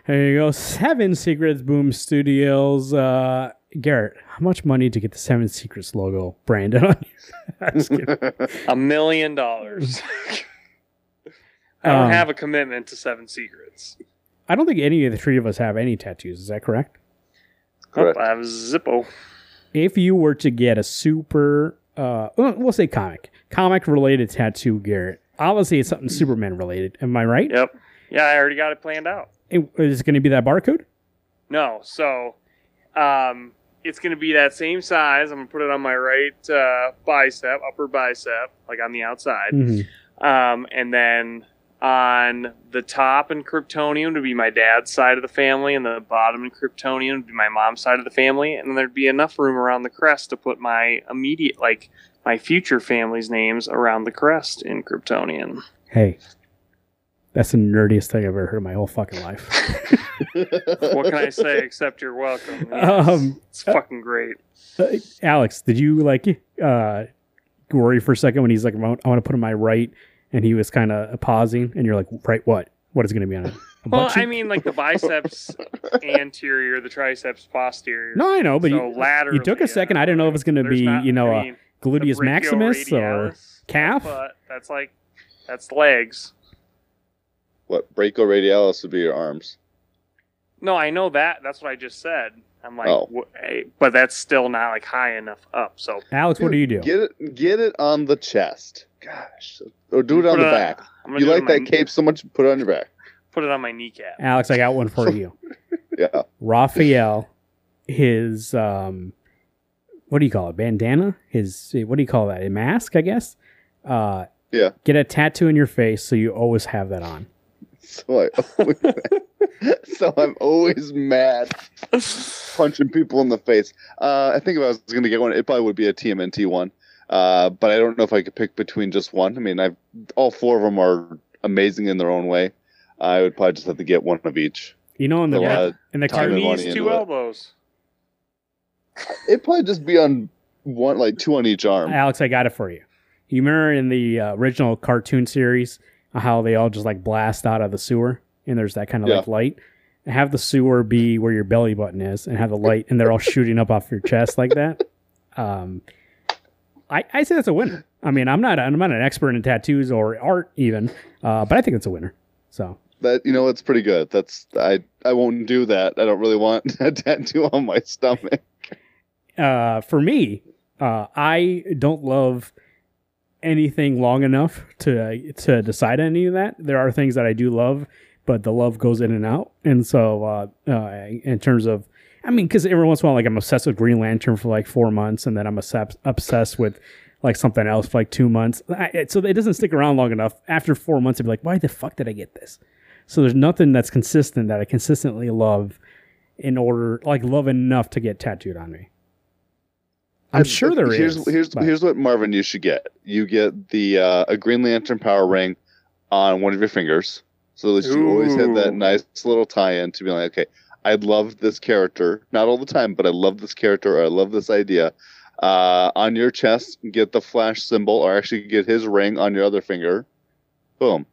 S1: There you go. Seven Secrets Boom Studios. Uh, Garrett, how much money to get the Seven Secrets logo branded on you? I'm just kidding.
S3: A million dollars. I don't
S1: Um,
S3: have a commitment to Seven Secrets.
S1: I don't think any of the three of us have any tattoos. Is that correct?
S2: Correct.
S3: Oh, I have Zippo.
S1: If you were to get a super, uh, well, we'll say comic, comic related tattoo, Garrett, obviously it's something Superman related. Am I right?
S3: Yep. Yeah, I already got it planned out.
S1: It- Is it going to be that barcode?
S3: No, so um, it's going to be that same size. I'm going to put it on my right uh, bicep, upper bicep, like on the outside.
S1: Mhm.
S3: Um, and then on the top in Kryptonian would be my dad's side of the family, and the bottom in Kryptonian would be my mom's side of the family. And there'd be enough room around the crest to put my immediate, like my future family's names around the crest in Kryptonian.
S1: Hey, That's the nerdiest thing I've ever heard in my whole fucking life.
S3: what can I say except you're welcome? Yes,
S1: Um,
S3: it's fucking great.
S1: Uh, Alex, did you like uh, worry for a second when he's like, I want, to put on my right, and he was kind of pausing, and you're like, right, what? What is going to be on it?
S3: Well, I mean, like the biceps anterior, the triceps posterior.
S1: no, I know, but
S3: so
S1: you,
S3: laterally,
S1: you took a second.
S3: uh,
S1: I didn't know if it's going to be,
S3: not-
S1: you know,
S3: I
S1: a
S3: mean,
S1: gluteus maximus or calf.
S3: But that's like that's legs.
S2: What brachioradialis would be your arms.
S3: No, I know that. That's what I just said. I'm like,
S2: Oh.
S3: wh- eh, but that's still not like high enough up. So
S1: Alex, what do you do?
S2: Get it, get it on the chest. Gosh, or do it on
S3: Put
S2: the
S3: it
S2: back. You like that
S3: my-
S2: cape so much, put it on your back.
S3: Put it on my kneecap.
S1: Alex, I got one for you.
S2: Yeah,
S1: Raphael, his um, what do you call it? Bandana? His what do you call that? A mask, I guess. Uh,
S2: Yeah.
S1: Get a tattoo in your face so you always have that on.
S2: so I always, so I'm always mad punching people in the face. Uh, I think if I was going to get one, it probably would be a TMNT one. Uh, but I don't know if I could pick between just one. I mean, I've all four of them are amazing in their own way. I would probably just have to get one of each.
S1: You know, in the
S2: A lot
S1: in the
S2: time
S3: Two
S1: cartoon,
S3: knees, two elbows.
S2: It'd probably just be on one, like two on each arm.
S1: Alex, I got it for you. You remember in the uh, original cartoon series uh, how they all just like blast out of the sewer and there's that kind of
S2: Yeah.
S1: like light? Have the sewer be where your belly button is and have the light and they're all shooting up off your chest like that. Um, I, I say that's a winner. I mean, I'm not I'm not an expert in tattoos or art even, uh, but I think it's a winner. So
S2: That you know, it's pretty good. That's I. I won't do that. I don't really want a tattoo on my stomach.
S1: uh, for me, uh, I don't love anything long enough to to decide any of that. There are things that I do love, but the love goes in and out. And so, uh, uh, in terms of, I mean, because every once in a while, like I'm obsessed with Green Lantern for like four months, and then I'm obsessed with like something else for like two months. I, so it doesn't stick around long enough. After four months, I'd be like, why the fuck did I get this? So there's nothing that's consistent that I consistently love in order, like love enough to get tattooed on me. I'm
S2: And
S1: sure there
S2: here's,
S1: is.
S2: Here's
S1: but-
S2: here's what Marvin you should get. You get the uh, a Green Lantern power ring on one of your fingers, so that you always have that nice little tie-in to be like, okay, I love this character, not all the time, but I love this character. Or I love this idea. Uh, on your chest, get the Flash symbol, or actually get his ring on your other finger. Boom.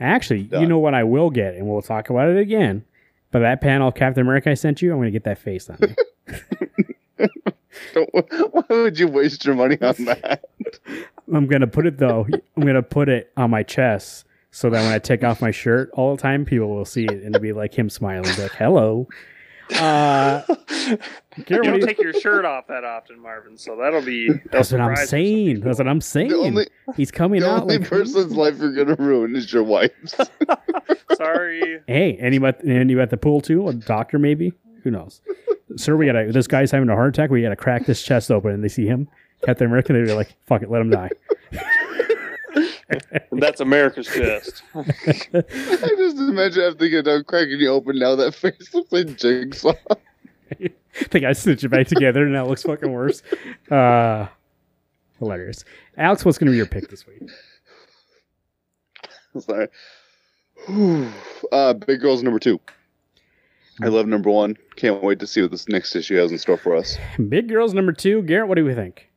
S1: Actually, you know what I will get, and we'll talk about it again. But that panel of Captain America I sent you, I'm going to get that face on me.
S2: Don't, why would you waste your money on that?
S1: I'm going to put it though. I'm going to put it on my chest so that when I take off my shirt all the time, people will see it and it'll be like him smiling, like "Hello." Uh,
S3: you
S1: Garrett, what do
S3: don't
S1: you-
S3: take your shirt off that often, Marvin. So that'll be.
S1: that's what I'm
S3: surprise for some
S1: saying. That's what I'm saying.
S2: The only
S1: He's coming
S2: the
S1: out
S2: only
S1: like
S2: person's life you're gonna ruin is your wife's.
S3: Sorry.
S1: Hey, any at any at the pool too? A doctor maybe? Who knows? Sir, we gotta. This guy's having a heart attack. We gotta crack this chest open, and they see him, Captain America. They're like, "Fuck it, let him die."
S3: That's America's chest.
S2: I just imagine after they get done cracking you open now that face looks like jigsaw.
S1: the guy stitch it back together, and that looks fucking worse. Uh, hilarious. Alex, what's gonna be your pick this week?
S2: Sorry. uh, Big Girls number two. I love number one. Can't wait to see what this next issue has in store for us.
S1: Big Girls number two. Garrett, what do we think?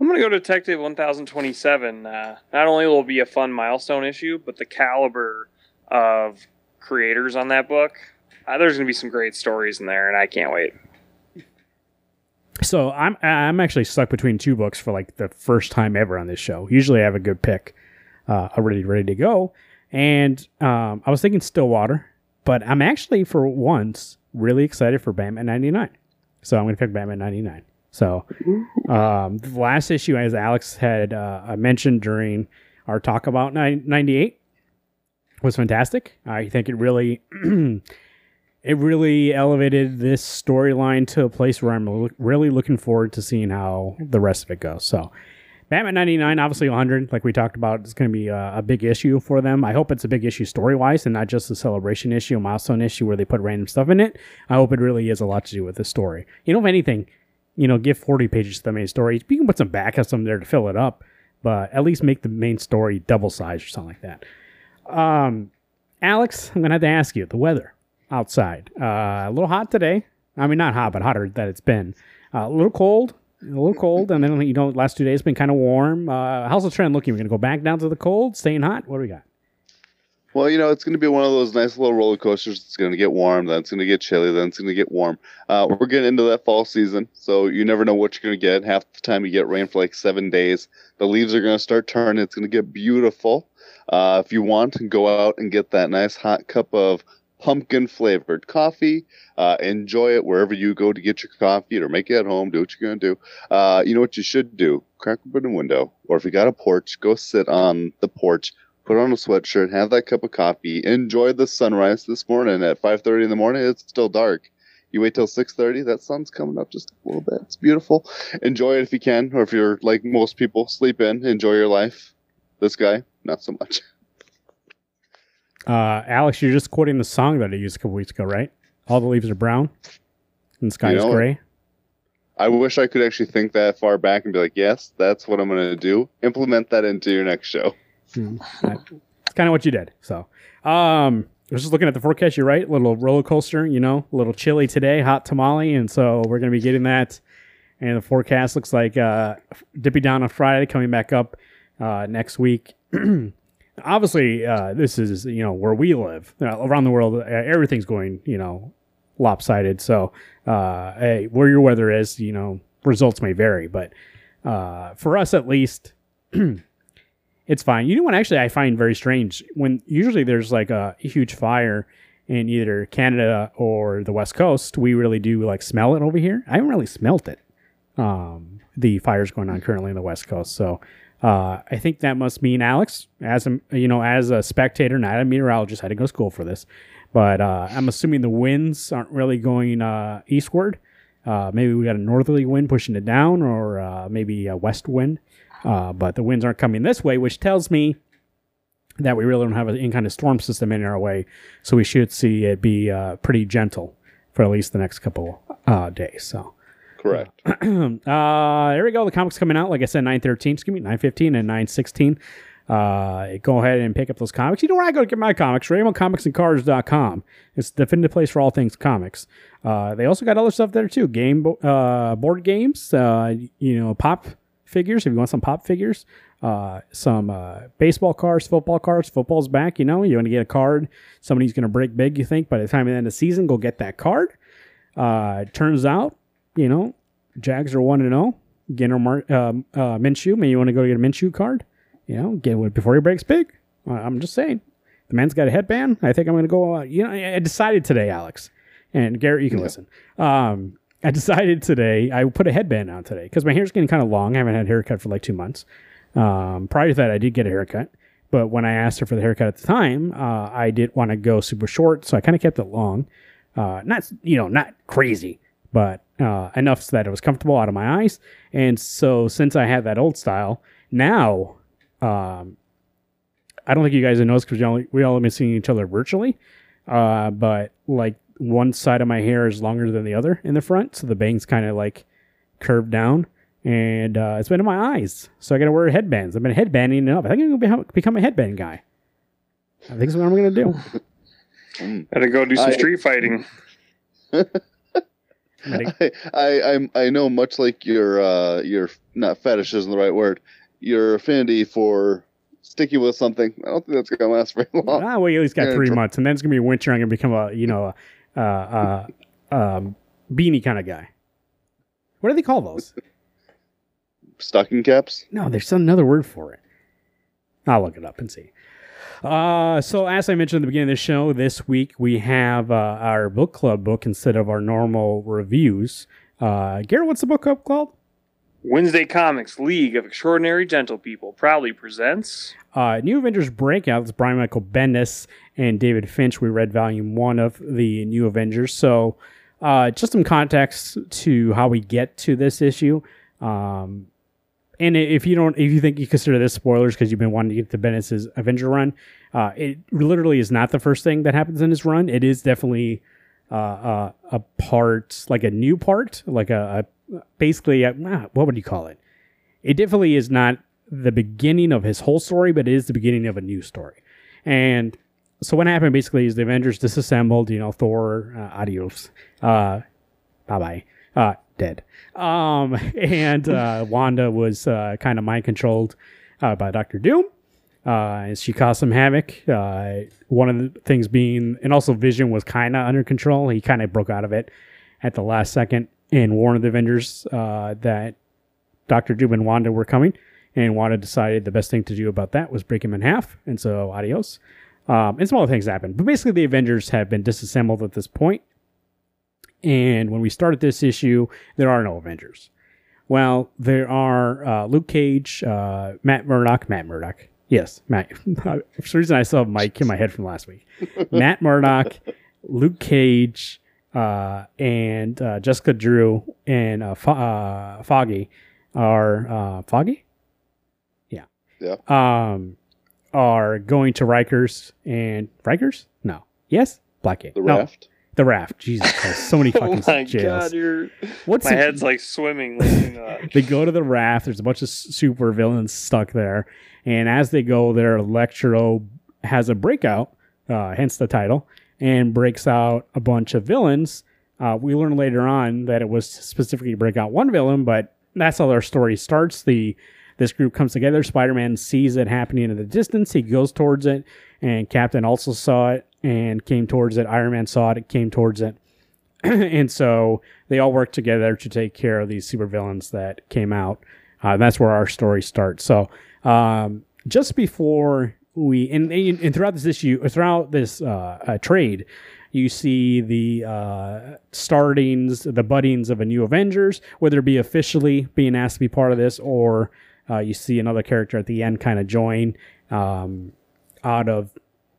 S3: I'm gonna go Detective 1027. Uh, not only will it be a fun milestone issue, but the caliber of creators on that book. Uh, there's gonna be some great stories in there, and I can't wait.
S1: So I'm I'm actually stuck between two books for like the first time ever on this show. Usually I have a good pick, uh, already ready to go, and um, I was thinking Stillwater, but I'm actually for once really excited for Batman '99. So I'm going to pick Batman '99. So um, the last issue, as Alex had uh, mentioned during our talk about 98, was fantastic. I think it really it really elevated this storyline to a place where I'm lo- really looking forward to seeing how the rest of it goes. So, Batman 99, obviously 100, like we talked about, is going to be a, a big issue for them. I hope it's a big issue story wise and not just a celebration issue, a milestone issue where they put random stuff in it. I hope it really has a lot to do with the story. You know, if anything, you know, give 40 pages to the main story. You can put some backup some there to fill it up, but at least make the main story double size or something like that. Um, Alex, I'm gonna have to ask you the weather outside. Uh, a little hot today. I mean, not hot, but hotter than it's been. Uh, a little cold, a little cold, and then you know, last two days been kind of warm. Uh, how's the trend looking? We're gonna go back down to the cold, staying hot. What do we got?
S2: Well, you know, it's going to be one of those nice little roller coasters. It's going to get warm, then it's going to get chilly, then it's going to get warm. Uh, we're getting into that fall season, so you never know what you're going to get. Half the time you get rain for like seven days. The leaves are going to start turning. It's going to get beautiful. Uh, if you want, go out and get that nice hot cup of pumpkin flavored coffee. Uh, enjoy it wherever you go to get your coffee or make it at home. Do what you're going to do. Uh, you know what you should do? Crack open a window, or if you got a porch, go sit on the porch put on a sweatshirt, have that cup of coffee, enjoy the sunrise this morning at 5:30 in the morning. It's still dark. You wait till 6:30, that sun's coming up just a little bit. It's beautiful. Enjoy it if you can, or if you're like most people, sleep in, enjoy your life. This guy, not so much.
S1: Uh, Alex, you're just quoting the song that I used a couple weeks ago, right? All the leaves are brown and the sky
S2: You
S1: is
S2: know,
S1: gray.
S2: I wish I could actually think that far back and be like, yes, that's what I'm going to do. Implement that into your next show.
S1: It's kind of what you did. So, um, I was just looking at the forecast. You're right. Little roller coaster, you know, a little chilly today, hot tamale. And so we're going to be getting that. And the forecast looks like uh, dipping down on Friday, coming back up uh, next week. Obviously, uh, this is, you know, where we live. Uh, around the world, uh, everything's going, you know, lopsided. So, uh, hey, where your weather is, you know, results may vary. But uh, for us, at least, it's fine. You know what? Actually, I find very strange when usually there's like a huge fire in either Canada or the West Coast. We really do like smell it over here. I haven't really smelt it. Um, the fires going on currently in the West Coast. So uh, I think that must mean Alex, as a you know, as a spectator, not a meteorologist, I to go to school for this, but uh, I'm assuming the winds aren't really going uh, eastward. Uh, maybe we got a northerly wind pushing it down, or uh, maybe a west wind. Uh, but the winds aren't coming this way, which tells me that we really don't have any kind of storm system in our way. So we should see it be pretty gentle for at least the next couple days. So
S2: Correct.
S1: uh, there we go. The comics coming out, like I said, nine thirteen. Excuse me, nine fifteen and nine sixteen. Uh, go ahead and pick up those comics. You know where I go to get my comics? RainbowComicsandCards.com. It's the definitive place for all things comics. Uh, they also got other stuff there too. Game, uh, board games. Uh, you know, pop figures. If you want some pop figures, uh, some uh, baseball cards, football cards. Football's back. You know, you want to get a card. Somebody's going to break big. You think by the time of the end of the season, go get that card. Uh, turns out, you know, Jags are one and zero. Getting Mar- um, uh, Minshew. Maybe you want to go get a Minshew card. You know, get it before he breaks big. Uh, I'm just saying. The man's got a headband. I think I'm going to go. Uh, you know, I I decided today, Alex, and Garrett, you can
S2: Yeah.
S1: listen. Um, I decided today. I put a headband on today because my hair's getting kind of long. I haven't had a haircut for like two months. Um, prior to that, I did get a haircut, but when I asked her for the haircut at the time, uh, I didn't want to go super short, so I kind of kept it long. Uh, not you know, not crazy, but uh, enough so that it was comfortable out of my eyes. And so, since I had that old style, now um, I don't think you guys have noticed because we only we all have been seeing each other virtually. Uh, but like one side of my hair is longer than the other in the front, so the bangs kind of like curved down, and uh, it's been in my eyes. So I got to wear headbands. I've been headbanding it up. I think I'm gonna be- become a headband guy. I think that's what I'm gonna do.
S3: Gotta go do some
S2: I-
S3: street fighting.
S2: I, I I'm I know much like your uh your not fetish isn't the right word. Your affinity for sticking with something. I don't think that's gonna last very long.
S1: Ah, well, you at least got
S2: Yeah,
S1: three
S2: tr-
S1: months, and then it's gonna be winter. I'm gonna become a you know a, uh, uh, um, beanie kind of guy. What do they call those?
S2: Stocking caps.
S1: No, there's another word for it. I'll look it up and see. Uh, so as I mentioned at the beginning of the show, this week we have uh, our book club book instead of our normal reviews. Uh, Garrett, what's the book club called?
S3: Wednesday Comics League of Extraordinary Gentle People proudly presents
S1: Uh, New Avengers Breakout. It's Brian Michael Bendis and David Finch. We read volume one of the New Avengers. So, uh, just some context to how we get to this issue. Um, and if you don't, if you think you consider this spoilers because you've been wanting to get to Bendis's Avenger run, uh, it literally is not the first thing that happens in his run. It is definitely uh, uh, a part, like a new part, like a, a basically, a, ah, what would you call it? It definitely is not the beginning of his whole story, but it is the beginning of a new story. And so what happened basically is the Avengers disassembled. You know, Thor, uh, adios, uh, bye bye, uh, dead. Um, and uh, Wanda was uh, kind of mind controlled uh, by Doctor Doom. Uh, she caused some havoc. Uh, one of the things being, and also Vision was kind of under control. He kind of broke out of it at the last second and warned the Avengers uh, that Doctor Doom and Wanda were coming. And Wanda decided the best thing to do about that was break him in half. And so, adios. Um, and some other things happened. But basically, the Avengers have been disassembled at this point. And when we started this issue, there are no Avengers. Well, there are uh, Luke Cage, uh, Matt Murdock, Matt Murdock. Yes, Matt. For some reason, I still have Mike in my head from last week. Matt Murdock, Luke Cage, uh, and uh, Jessica Drew and uh, Fo- uh, Foggy are uh, Foggy. Yeah.
S2: Yeah.
S1: Um, are going to Rikers and Rikers? No. Yes. Blackgate.
S2: The
S1: no. The raft. Jesus Christ. So many
S3: Oh
S1: fucking
S3: my
S1: jails.
S3: god, you're
S1: What's
S3: my head's like swimming listening to that.
S1: they go to the raft. There's a bunch of super villains stuck there, and as they go there, Electro has a breakout, uh, hence the title, and breaks out a bunch of villains. Uh, we learn later on that it was specifically to break out one villain, but that's how their story starts. The this group comes together. Spider-Man sees it happening in the distance. He goes towards it, and Captain also saw it and came towards it. Iron Man saw it, it came towards it. and so they all worked together to take care of these supervillains that came out. Uh, that's where our story starts. So um, just before we and, and throughout this issue, throughout this uh, uh, trade, you see the uh, startings, the buddings of a new Avengers, whether it be officially being asked to be part of this, or uh, you see another character at the end kind of join um, out of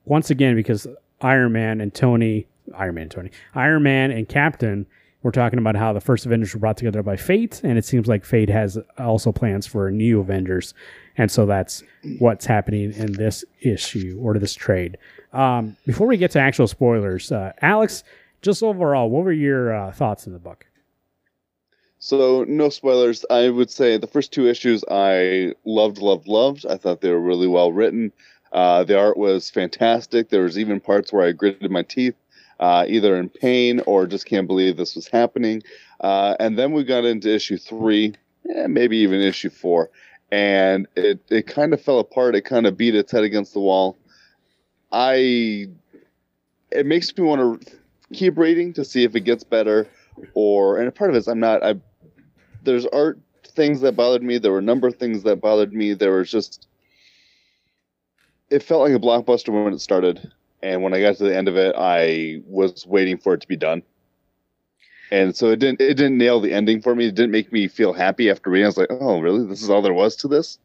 S1: once again because Iron Man and Tony, Iron Man, and Tony, Iron Man and Captain we're talking about how the first Avengers were brought together by Fate, and it seems like Fate has also plans for new Avengers, and so that's what's happening in this issue or this trade. Um, before we get to actual spoilers, uh, Alex, just overall, what were your uh, thoughts in the book?
S2: So no spoilers. I would say the first two issues I loved, loved, loved. I thought they were really well written. Uh, the art was fantastic. There was even parts where I gritted my teeth, uh, either in pain or just can't believe this was happening. Uh, and then we got into issue three, eh, maybe even issue four, and it it kind of fell apart. It kind of beat its head against the wall. I it makes me want to keep reading to see if it gets better or and a part of it is I'm not I there's art things that bothered me. There were a number of things that bothered me. There was just it felt like a blockbuster when it started, and when I got to the end of it, I was waiting for it to be done. And so it didn't it didn't nail the ending for me. It didn't make me feel happy after reading. I was like, oh, really? This is all there was to this?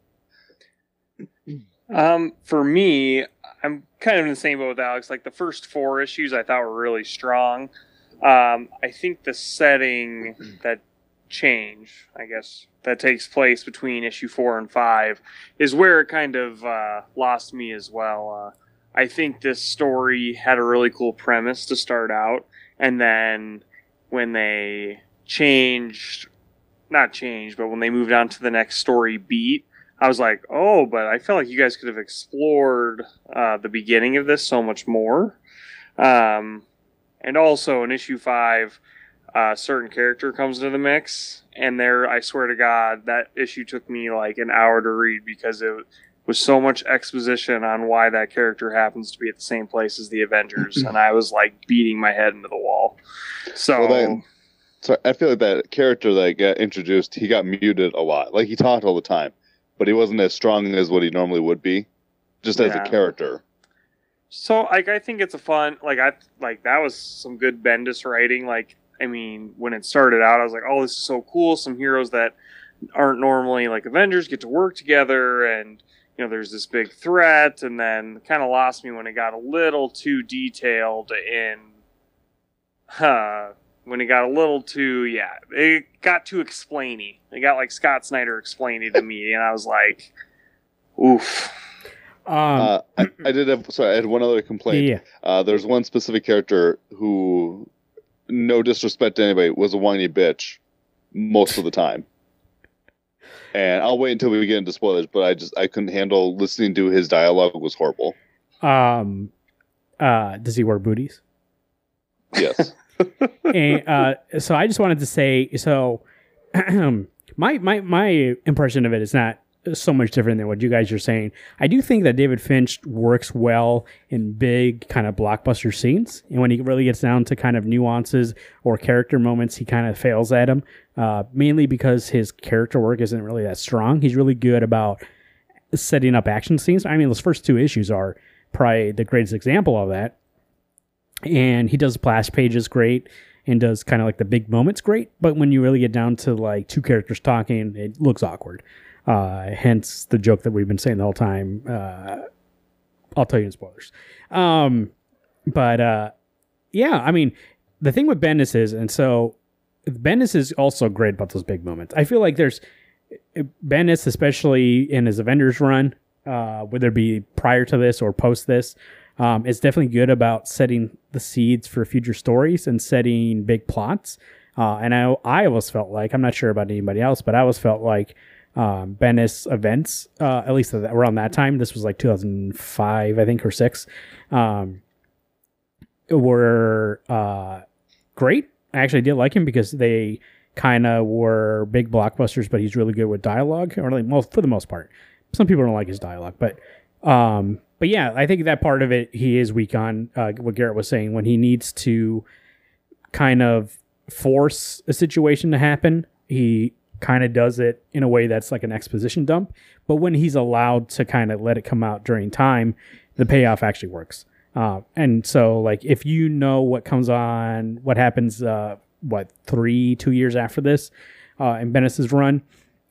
S3: Um, for me, I'm kind of in the same boat with Alex. Like the first four issues, I thought were really strong. Um, I think the setting that change, I guess, that takes place between issue four and five is where it kind of uh, lost me as well. Uh, I think this story had a really cool premise to start out, and then when they changed, not changed, but when they moved on to the next story beat, I was like, oh, but I felt like you guys could have explored uh, the beginning of this so much more. Um, and also in issue five, a certain character comes into the mix, and there, I swear to God, that issue took me like an hour to read because it was so much exposition on why that character happens to be at the same place as the Avengers, and I was like beating my head into the wall. So.
S2: Well, then- So I feel like that character that got introduced, he got muted a lot. Like he talked all the time, but he wasn't as strong as what he normally would be, just as a character.
S3: So like I think it's a fun like I like that was some good Bendis writing. Like I mean, when it started out, I was like, oh, this is so cool. Some heroes that aren't normally like Avengers get to work together, and you know, there's this big threat. And then kind of lost me when it got a little too detailed in. Uh, when it got a little too yeah, it got too explainy. It got like Scott Snyder explaining to me, and I was like, oof.
S1: Um,
S2: Uh, I, I did have sorry, I had one other complaint.
S1: yeah,
S2: Uh, there's one specific character who, no disrespect to anybody, was a whiny bitch most of the time. And I'll wait until we get into spoilers, but I just I couldn't handle listening to his dialogue it was horrible.
S1: um, uh, does he wear booties?
S2: Yes.
S1: and uh, so I just wanted to say, so my my my impression of it is not so much different than what you guys are saying. I do think that David Finch works well in big kind of blockbuster scenes, and when he really gets down to kind of nuances or character moments, he kind of fails at them. Uh, mainly because his character work isn't really that strong. He's really good about setting up action scenes. I mean, those first two issues are probably the greatest example of that. And he does splash pages great and does kind of like the big moments great. But when you really get down to like two characters talking, it looks awkward. Uh, hence the joke that we've been saying the whole time. Uh, I'll tell you in spoilers. Um, but uh, yeah, I mean, the thing with Bendis is, and so Bendis is also great about those big moments. I feel like there's Bendis, especially in his Avengers run, uh, whether it be prior to this or post this, um, is definitely good about setting the seeds for future stories and setting big plots. Uh, and I, I always felt like I'm not sure about anybody else, but I always felt like um, Bendis events, uh, at least around that time, this was like 2005, I think, or six, um, were uh, great. I actually did like him because they kind of were big blockbusters, but he's really good with dialogue, or like for the most part. Some people don't like his dialogue, but um, but yeah, I think that part of it he is weak on. Uh, what Garrett was saying when he needs to kind of force a situation to happen, he kind of does it in a way that's like an exposition dump. But when he's allowed to kind of let it come out during time, the payoff actually works. Uh, and so, like, if you know what comes on, what happens, uh, what three, two years after this, uh, in Bendis's run,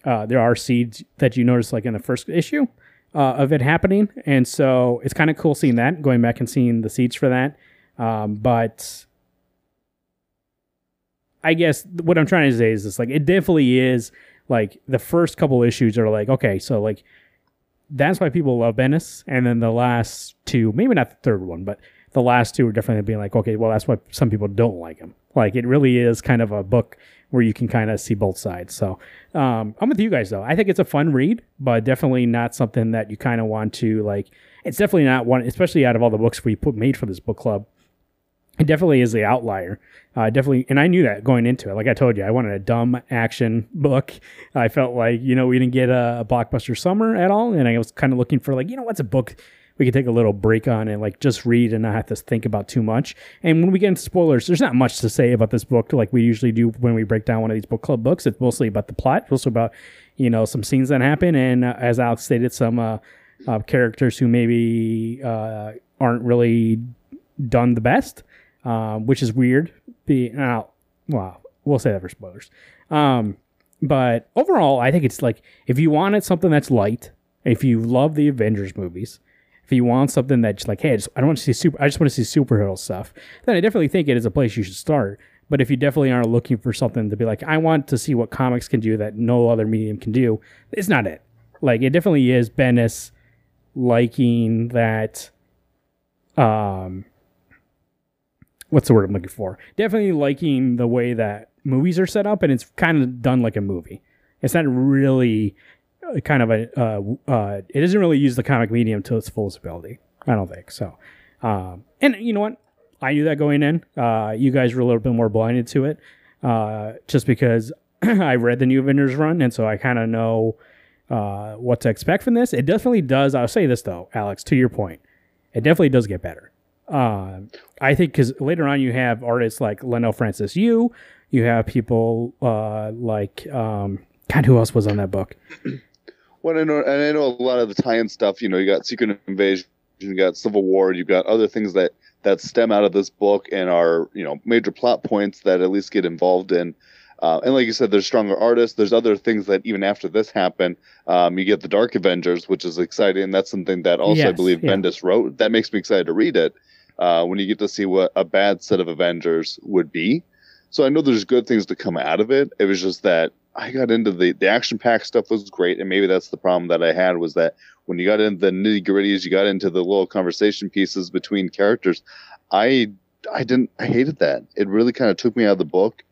S1: uh, there are seeds that you notice, like in the first issue uh, of it happening, and so it's kind of cool seeing that, going back and seeing the seeds for that. Um, but I guess what I'm trying to say is this: like, it definitely is like the first couple issues are like, okay, so like that's why people love Bendis. And then the last two, maybe not the third one, but the last two are definitely being like, okay, well, that's why some people don't like him. Like it really is kind of a book where you can kind of see both sides. So um, I'm with you guys though. I think it's a fun read, but definitely not something that you kind of want to like. It's definitely not one, especially out of all the books we put made for this book club it definitely is the outlier. Uh, definitely, and I knew that going into it. Like I told you, I wanted a dumb action book. I felt like you know we didn't get a, a blockbuster summer at all, and I was kind of looking for like you know what's a book we could take a little break on and like just read and not have to think about too much. And when we get into spoilers, there's not much to say about this book like we usually do when we break down one of these book club books. It's mostly about the plot, also about you know some scenes that happen, and uh, as Alex stated, some uh, uh, characters who maybe uh, aren't really done the best um, which is weird. Be uh, well, we'll say that for spoilers. Um, but overall, I think it's like if you wanted something that's light, if you love the Avengers movies, if you want something that's like, hey, I, just, I don't want to see super, I just want to see superhero stuff, then I definitely think it is a place you should start. But if you definitely are looking for something to be like, I want to see what comics can do that no other medium can do, it's not it. Like it definitely is Bendis liking that um what's the word I'm looking for? Definitely liking the way that movies are set up, and it's kind of done like a movie. It's not really uh, kind of a. Uh, uh, it doesn't really use the comic medium to its fullest ability. I don't think so. Um, and you know what? I knew that going in. Uh, you guys were a little bit more blinded to it, uh, just because I read the new Avengers run, and so I kind of know uh, what to expect from this. It definitely does. I'll say this though, Alex. To your point, it definitely does get better. Uh, I think because later on you have artists like Leinil Francis Yu, you have people uh, like um, God, who else was on that book?
S2: Well, I know, and I know a lot of the tie-in stuff. You know, you got Secret Invasion, you got Civil War, you got other things that that stem out of this book and are you know major plot points that at least get involved in. Uh, and like you said, there's stronger artists. There's other things that even after this happened, um, you get the Dark Avengers, which is exciting. That's something that also
S1: Yes,
S2: I believe
S1: yeah.
S2: Bendis wrote. That makes me excited to read it uh, when you get to see what a bad set of Avengers would be. So I know there's good things to come out of it. It was just that I got into the the action pack stuff was great, and maybe that's the problem that I had was that when you got into the nitty gritties, you got into the little conversation pieces between characters. I I didn't I hated that. It really kind of took me out of the book.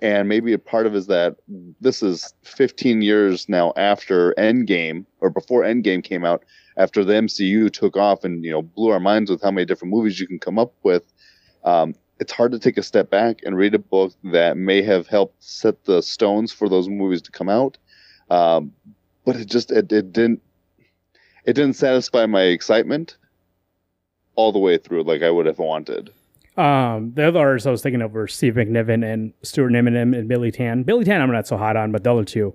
S2: And maybe a part of is that this is 15 years now after Endgame or before Endgame came out. After the MCU took off and you know blew our minds with how many different movies you can come up with. Um, it's hard to take a step back and read a book that may have helped set the stones for those movies to come out. Um, but it just it, it didn't it didn't satisfy my excitement all the way through like I would have wanted.
S1: Um, the other artists I was thinking of were Steve McNiven and Stuart Immonen and Billy Tan. Billy Tan, I'm not so hot on, but the other two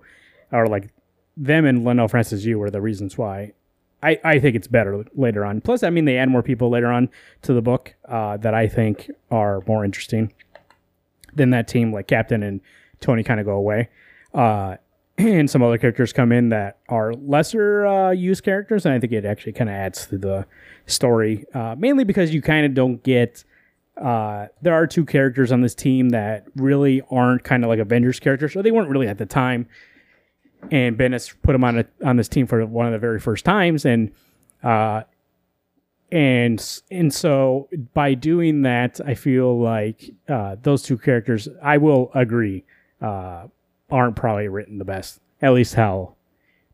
S1: are like them and Leinil Francis Yu were the reasons why. I, I think it's better later on. Plus, I mean, they add more people later on to the book uh, that I think are more interesting than that team. Like Captain and Tony kind of go away. Uh, and some other characters come in that are lesser uh, used characters, and I think it actually kind of adds to the story. Uh, mainly because you kind of don't get. Uh, there are two characters on this team that really aren't kind of like Avengers characters, or they weren't really at the time. And Bendis put them on a, on this team for one of the very first times, and uh, and and so by doing that, I feel like uh, those two characters, I will agree, uh, aren't probably written the best. At least how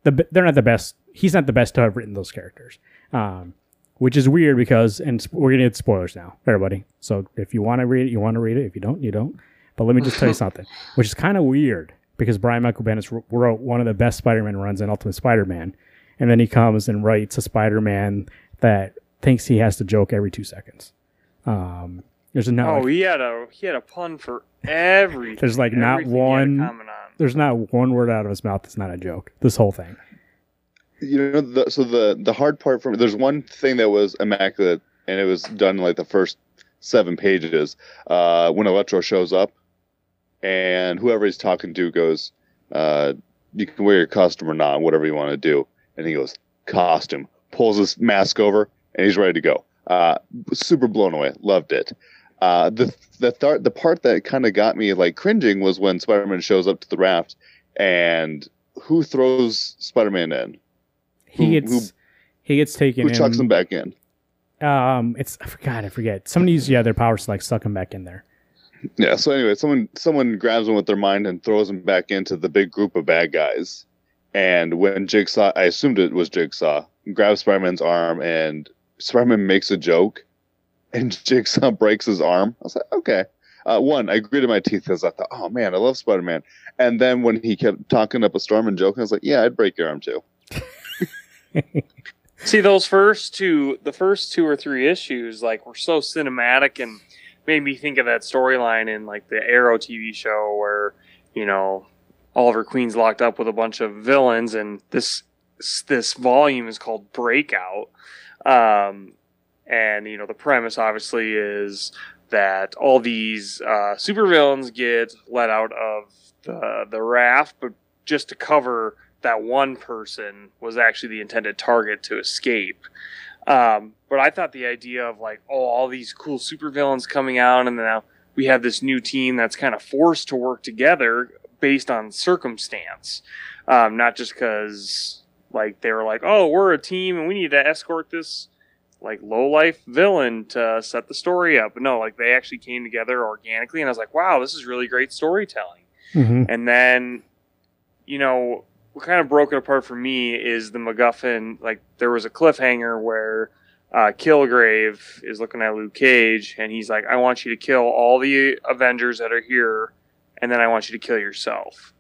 S1: the they're not the best. He's not the best to have written those characters, um, which is weird because and we're gonna get spoilers now, everybody. So if you want to read it, you want to read it. If you don't, you don't. But let me just tell you something, which is kind of weird because Brian Michael Bendis wrote one of the best Spider-Man runs in Ultimate Spider-Man, and then he comes and writes a Spider-Man that thinks he has to joke every two seconds. Um, there's no.
S3: Oh, he had a he had a pun for every.
S1: There's like not
S3: Everything he had a
S1: one.
S3: on.
S1: There's not one word out of his mouth that's not a joke. This whole thing.
S2: you know the, so the the hard part for me there's one thing that was immaculate and it was done like the first seven pages uh when electro shows up and whoever he's talking to goes uh you can wear your costume or not whatever you want to do and he goes costume pulls his mask over and he's ready to go uh super blown away loved it uh the the th- the part that kind of got me like cringing was when spider-man shows up to the raft and who throws spider-man in
S1: He
S2: Who-
S1: gets
S2: who-
S1: he gets taken
S2: who chucks
S1: in.
S2: him back in
S1: Um, it's I forgot. I forget. Somebody used yeah their powers to like suck him back in there.
S2: Yeah. So anyway, someone someone grabs him with their mind and throws him back into the big group of bad guys. And when Jigsaw, I assumed it was Jigsaw, grabs Spider-Man's arm and Spider-Man makes a joke, and Jigsaw breaks his arm. I was like, okay. Uh, one, I gritted my teeth because I thought, oh man, I love Spider-Man. And then when he kept talking up a storm and joking, I was like, yeah, I'd break your arm too.
S3: See those first two, the first two or three issues, like were so cinematic and made me think of that storyline in like the Arrow TV show where you know Oliver Queen's locked up with a bunch of villains, and this this volume is called Breakout. Um, and you know the premise obviously is that all these uh, supervillains get let out of the the raft, but just to cover that one person was actually the intended target to escape. Um, but I thought the idea of like, oh, all these cool supervillains coming out, and now we have this new team that's kind of forced to work together based on circumstance, um, not just because like they were like, oh, we're a team and we need to escort this like low life villain to set the story up. But no, like they actually came together organically, and I was like, wow, this is really great storytelling.
S1: Mm-hmm.
S3: And then, you know, what kind of broke it apart for me is the MacGuffin. Like, there was a cliffhanger where uh, Kilgrave is looking at Luke Cage, and he's like, I want you to kill all the Avengers that are here, and then I want you to kill yourself.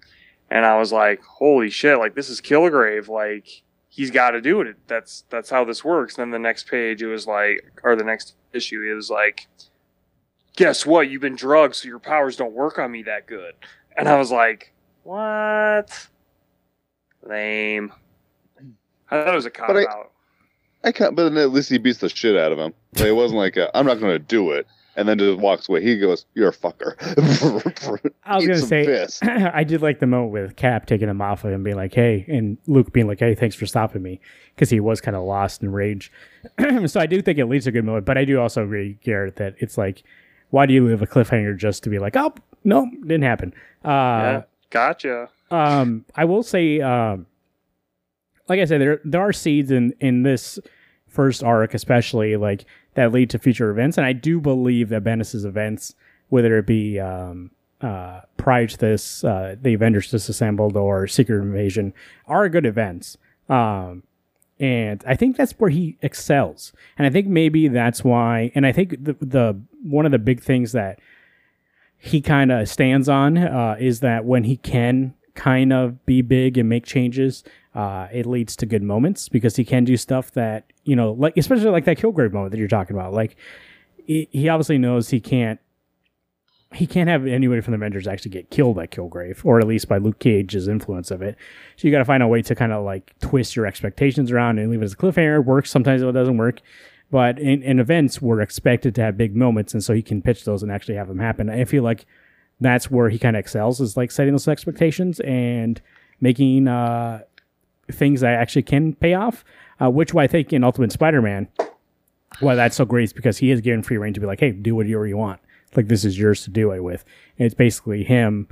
S3: And I was like, holy shit, like, this is Kilgrave. Like, he's got to do it. That's that's how this works. And then the next page, it was like, or the next issue, it was like, guess what? You've been drugged, so your powers don't work on me that good. And I was like, what? Lame. I thought it was a cop out.
S2: I can't, but then at least he beats the shit out of him. Like, it wasn't like, i I'm not going to do it. And then just walks away. He goes, You're a fucker.
S1: I was gonna say
S2: piss.
S1: I did like the moment with Cap taking him off of him, being like, "Hey," and Luke being like, "Hey, thanks for stopping me," because he was kind of lost in rage. so I do think it leads to a good moment, but I do also agree, Garrett, that it's like, why do you leave a cliffhanger just to be like, "Oh, no, didn't happen"? Uh,
S3: yeah, gotcha.
S1: um, I will say, um, like I said, there there are seeds in in this first arc, especially like that lead to future events, and I do believe that Bendis's events, whether it be um, uh, prior to this, uh, the Avengers disassembled or Secret Invasion, are good events. Um, and I think that's where he excels. And I think maybe that's why. And I think the the one of the big things that he kind of stands on uh, is that when he can kind of be big and make changes, uh, it leads to good moments because he can do stuff that you know, like especially like that Kilgrave moment that you're talking about. Like he, he obviously knows he can't he can't have anybody from the Avengers actually get killed by Kilgrave, or at least by Luke Cage's influence of it. So you got to find a way to kind of like twist your expectations around and leave it as a cliffhanger. It works sometimes it doesn't work, but in, in events we're expected to have big moments, and so he can pitch those and actually have them happen. I feel like that's where he kind of excels is like setting those expectations and making uh, things that actually can pay off. Uh, which I think in Ultimate Spider-Man, why that's so great is because he is given free reign to be like, hey, do whatever you want like this is yours to do it with. And it's basically him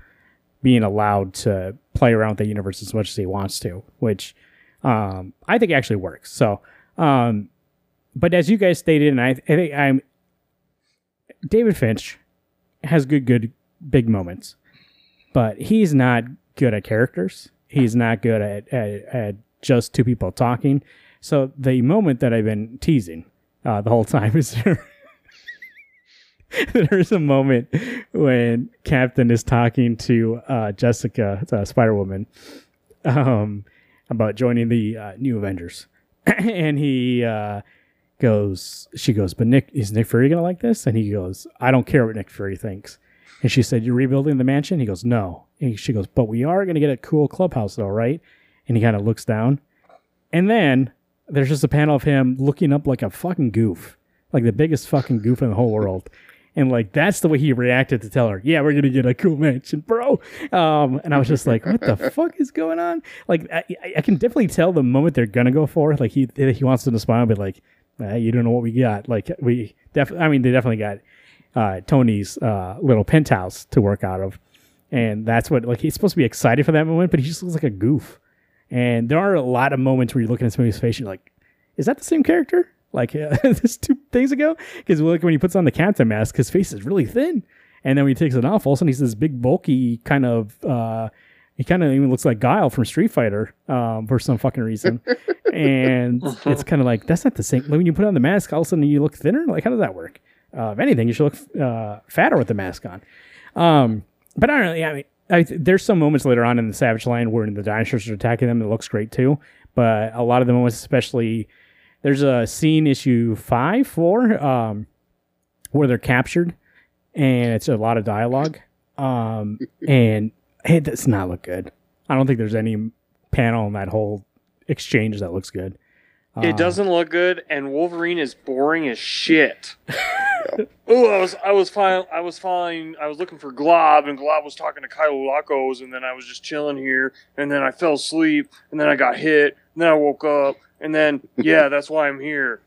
S1: being allowed to play around with the universe as much as he wants to, which um, I think actually works. So, um, but as you guys stated, and I, I think I'm David Finch has good, good big moments, but he's not good at characters. He's not good at, at, at just two people talking. So the moment that I've been teasing uh, the whole time is there's a moment when Captain is talking to uh, Jessica, uh, Spider Woman, um, about joining the uh, new Avengers, and he uh, goes, she goes, but Nick is Nick Fury gonna like this? And he goes, I don't care what Nick Fury thinks. And she said, "You're rebuilding the mansion." He goes, "No." And she goes, "But we are gonna get a cool clubhouse, though, right?" And he kind of looks down, and then there's just a panel of him looking up like a fucking goof, like the biggest fucking goof in the whole world and like that's the way he reacted to tell her, "Yeah, we're gonna get a cool mansion, bro." Um, and I was just like, "What the fuck is going on?" Like, I, I, can definitely tell the moment they're gonna go for. It. Like he he wants them to smile, but like, eh, you don't know what we got. Like we definitely, I mean, they definitely got uh, Tony's uh, little penthouse to work out of, and that's what like he's supposed to be excited for that moment, but he just looks like a goof. And there are a lot of moments where you're looking at somebody's face, and you're like, "Is that the same character?" like uh, this two things ago because like when he puts on the captain mask his face is really thin and then when he takes it off all of a sudden he's this big bulky kind of uh he kind of even looks like Guile from Street Fighter um, for some fucking reason, and it's kind of like that's not the same. When you put on the mask, all of a sudden you look thinner. Like how does that work? Uh, if anything, you should look uh, fatter with the mask on. Um, but I don't know. Yeah, I mean, I, there's some moments later on in the Savage Land where the dinosaurs are attacking them. It looks great too. But a lot of the moments, especially there's a scene issue five, four, um, where they're captured, and it's a lot of dialogue, um, and it does not look good. I don't think there's any panel in that whole exchange that looks good.
S3: It uh, doesn't look good, and Wolverine is boring as shit. oh, I was I was fine. I was fine. I was looking for Glob, and Glob was talking to Kyle Lacos, and then I was just chilling here, and then I fell asleep, and then I got hit, and then I woke up, and then yeah, that's why I'm here.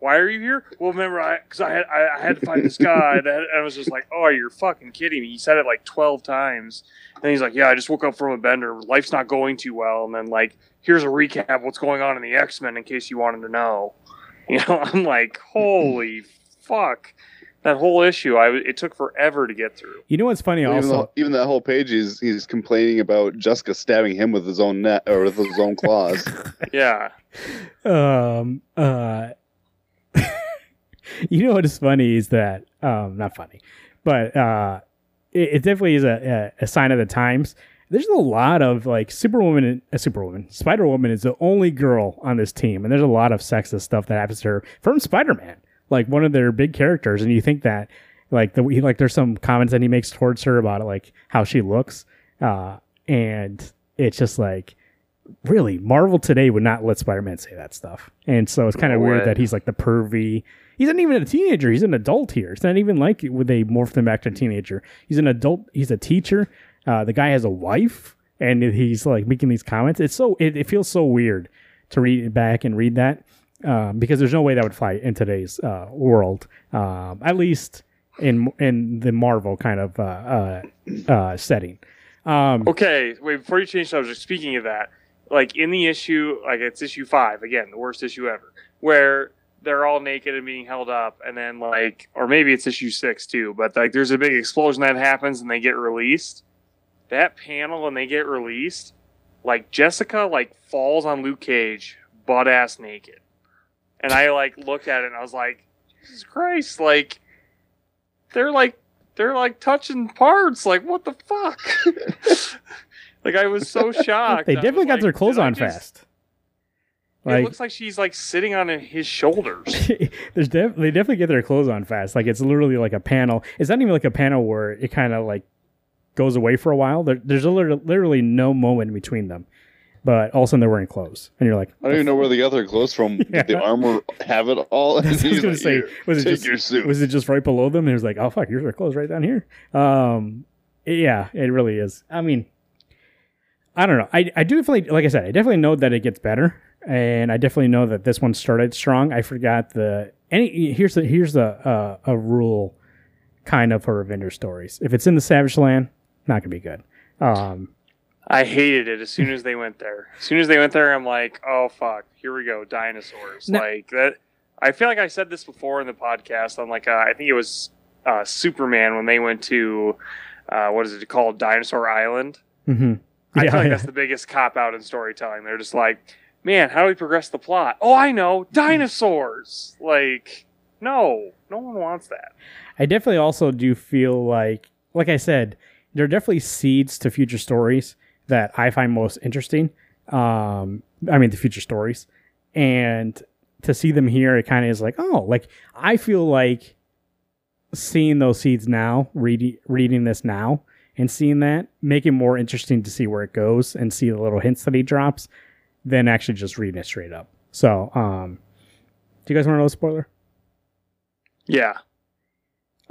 S3: Why are you here? Well, remember, I because I had I, I, had to find this guy that I was just like, oh, you're fucking kidding me. He said it like twelve times, and he's like, yeah, I just woke up from a bender. Life's not going too well, and then like, here's a recap of what's going on in the X Men in case you wanted to know. You know, I'm like, holy fuck that whole issue i it took forever to get through
S1: you know what's funny well, also
S2: even, the, even, that whole page he's he's complaining about jessica stabbing him with his own net or with his own claws
S3: yeah
S1: um uh you know what is funny is that um not funny but uh it, it definitely is a, a, a, sign of the times. There's a lot of like superwoman a uh, superwoman spider-woman is the only girl on this team and there's a lot of sexist stuff that happens to her from spider-man like one of their big characters, and you think that like the like there's some comments that he makes towards her about it, like how she looks, uh, and it's just like really Marvel today would not let Spider-Man say that stuff, and so it's kind of no weird that he's like the pervy. He's not even a teenager. He's an adult here. It's not even like would they morph him back to a teenager. He's an adult. He's a teacher. Uh, the guy has a wife, and he's like making these comments. It's so it, it feels so weird to read it back and read that um, because there's no way that would fly in today's uh, world, um, at least in in the Marvel kind of uh, uh, uh setting. Um,
S3: okay, wait before you change subject. Speaking of that, like in the issue, like it's issue five again, the worst issue ever, where they're all naked and being held up, and then like, or maybe it's issue six too, but like there's a big explosion that happens and they get released. That panel and they get released, like Jessica like falls on Luke Cage butt ass naked. And I like looked at it and I was like, Jesus Christ, like they're like they're like touching parts. Like what the fuck? like I was so shocked.
S1: they definitely got
S3: like,
S1: their clothes on
S3: just-
S1: fast.
S3: it looks like she's like sitting on his shoulders.
S1: there's def- they definitely get their clothes on fast. Like it's literally like a panel. It's not even like a panel where it kind of like goes away for a while. There, there's literally, literally no moment between them. But all of a sudden they're wearing clothes, and you're like,
S2: I don't even know where they got their clothes from.
S1: Yeah.
S2: Did the armor have it all? And
S1: That's what I was
S2: he's
S1: gonna
S2: like,
S1: say. Was it just
S2: your suit.
S1: was it just right below them? And it was like, oh fuck, here's their clothes right down here. Um, yeah, it really is. I mean, I don't know. I I do definitely, like I said, I definitely know that it gets better, and I definitely know that this one started strong. I forgot the any. Here's the here's the uh, a rule, kind of for Avenger stories. If it's in the Savage Land, not gonna be good. Um,
S3: I hated it as soon as they went there. As soon as they went there, I'm like, oh fuck, here we go, dinosaurs.
S1: No.
S3: Like that. I feel like I said this before in the podcast. On like, uh, I think it was uh, Superman when they went to uh, what is it called, Dinosaur Island.
S1: mhm.
S3: I
S1: Yeah,
S3: feel like
S1: yeah.
S3: that's the biggest cop out in storytelling. They're just like, man, how do we progress the plot? Oh, I know, dinosaurs. Like, no, no one wants that.
S1: I definitely also do feel like, like I said, there are definitely seeds to future stories that I find most interesting. Um, I mean, the future stories, and to see them here, it kind of is like, oh, like I feel like seeing those seeds now, reading reading this now, and seeing that make it more interesting to see where it goes and see the little hints that he drops, than actually just reading it straight up. So, um, do you guys want to know a spoiler?
S3: Yeah.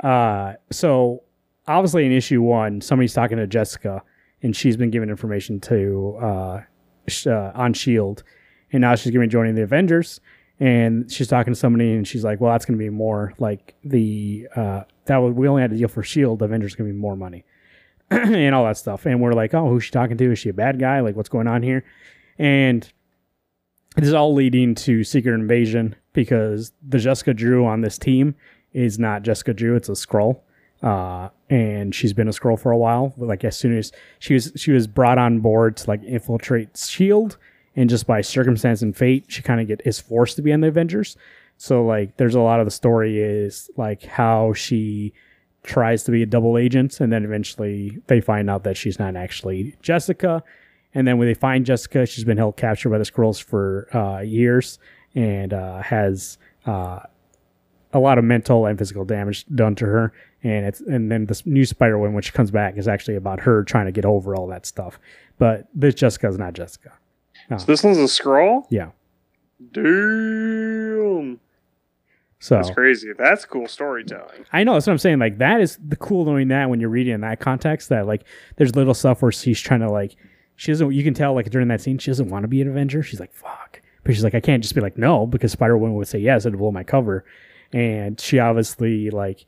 S1: Uh, so obviously in issue one, somebody's talking to Jessica, and she's been given information to uh, sh- uh on Shield, and now she's going to be joining the Avengers. And she's talking to somebody, and she's like, "Well, that's going to be more like the uh, that we only had a deal for Shield. Avengers going to be more money, and all that stuff." And we're like, "Oh, who's she talking to? Is she a bad guy? Like, what's going on here?" And this is all leading to Secret Invasion because the Jessica Drew on this team is not Jessica Drew; it's a Skrull, uh, and she's been a Skrull for a while. Like as soon as she was she was brought on board to like infiltrate Shield, and just by circumstance and fate, she kind of get is forced to be on the Avengers. So like, there's a lot of the story is like how she tries to be a double agent, and then eventually they find out that she's not actually Jessica. And then when they find Jessica, she's been held captured by the Skrulls for uh, years and uh, has uh, a lot of mental and physical damage done to her. And it's and then this new Spider Woman, when she comes back, is actually about her trying to get over all that stuff. But this Jessica is not Jessica.
S3: So this one's a Skrull?
S1: Yeah.
S3: Damn.
S1: So
S3: That's crazy. That's cool storytelling.
S1: I know that's what I'm saying. Like that is the cool knowing that when you're reading in that context that like there's little stuff where she's trying to like she doesn't you can tell like during that scene she doesn't want to be an Avenger. She's like fuck, but she's like I can't just be like no because Spider Woman would say yes it'd blow my cover, and she obviously like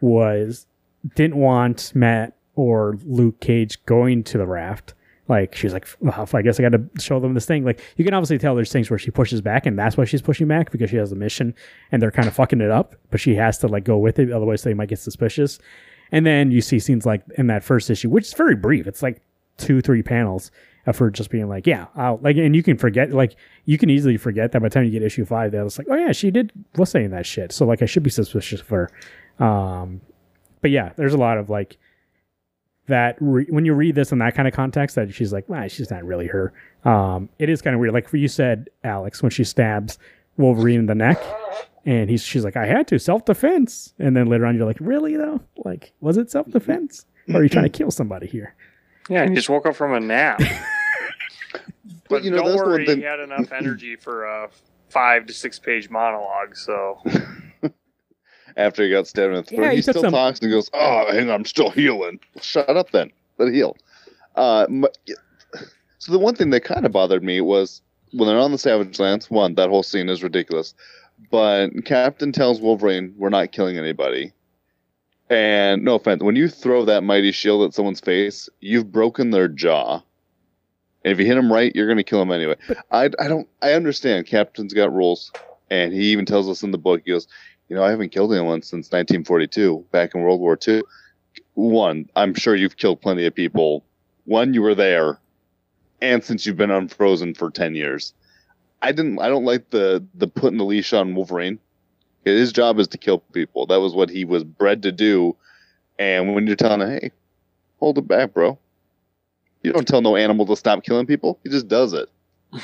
S1: was didn't want Matt or Luke Cage going to the raft. Like she's like, well, I guess I got to show them this thing. Like you can obviously tell there's things where she pushes back, and that's why she's pushing back because she has a mission, and they're kind of fucking it up. But she has to like go with it, otherwise they might get suspicious. And then you see scenes like in that first issue, which is very brief. It's like two, three panels of her just being like, yeah, I'll, like, and you can forget, like, you can easily forget that by the time you get issue five, that it's like, oh yeah, she did was saying that shit. So like, I should be suspicious of her. Um, but yeah, there's a lot of like that re- when you read this in that kind of context, that she's like, well, she's not really her. Um, it is kind of weird. Like you said, Alex, when she stabs Wolverine in the neck, and he's she's like, I had to self defense, and then later on you're like, really though? Like, was it self defense, or are you trying to kill somebody here?
S3: Yeah, he just woke up from a nap. but
S2: you know,
S3: don't
S2: that's the one
S3: worry,
S2: thing-
S3: he had enough energy for a five to six page monologue. So
S2: After he got stabbed in the throat,
S1: Yeah, he
S2: he, still
S1: some-
S2: talks and goes, "Oh, hang on, I'm still healing." Shut up, then. Let it heal. Uh, so the one thing that kind of bothered me was when they're on the Savage Lands. One, that whole scene is ridiculous. But Captain tells Wolverine, "We're not killing anybody." And no offense, when you throw that mighty shield at someone's face, you've broken their jaw. And if you hit him right, you're going to kill him anyway. I, I don't. I understand. Captain's got rules, and he even tells us in the book. He goes, you know, I haven't killed anyone since 1942, back in World War II. One, I'm sure you've killed plenty of people. One, you were there, and since you've been unfrozen for 10 years. I didn't. I don't like the the putting the leash on Wolverine. His job is to kill people. That was what he was bred to do. And when you're telling him, hey, hold it back, bro. You don't tell no animal to stop killing people. He just does it.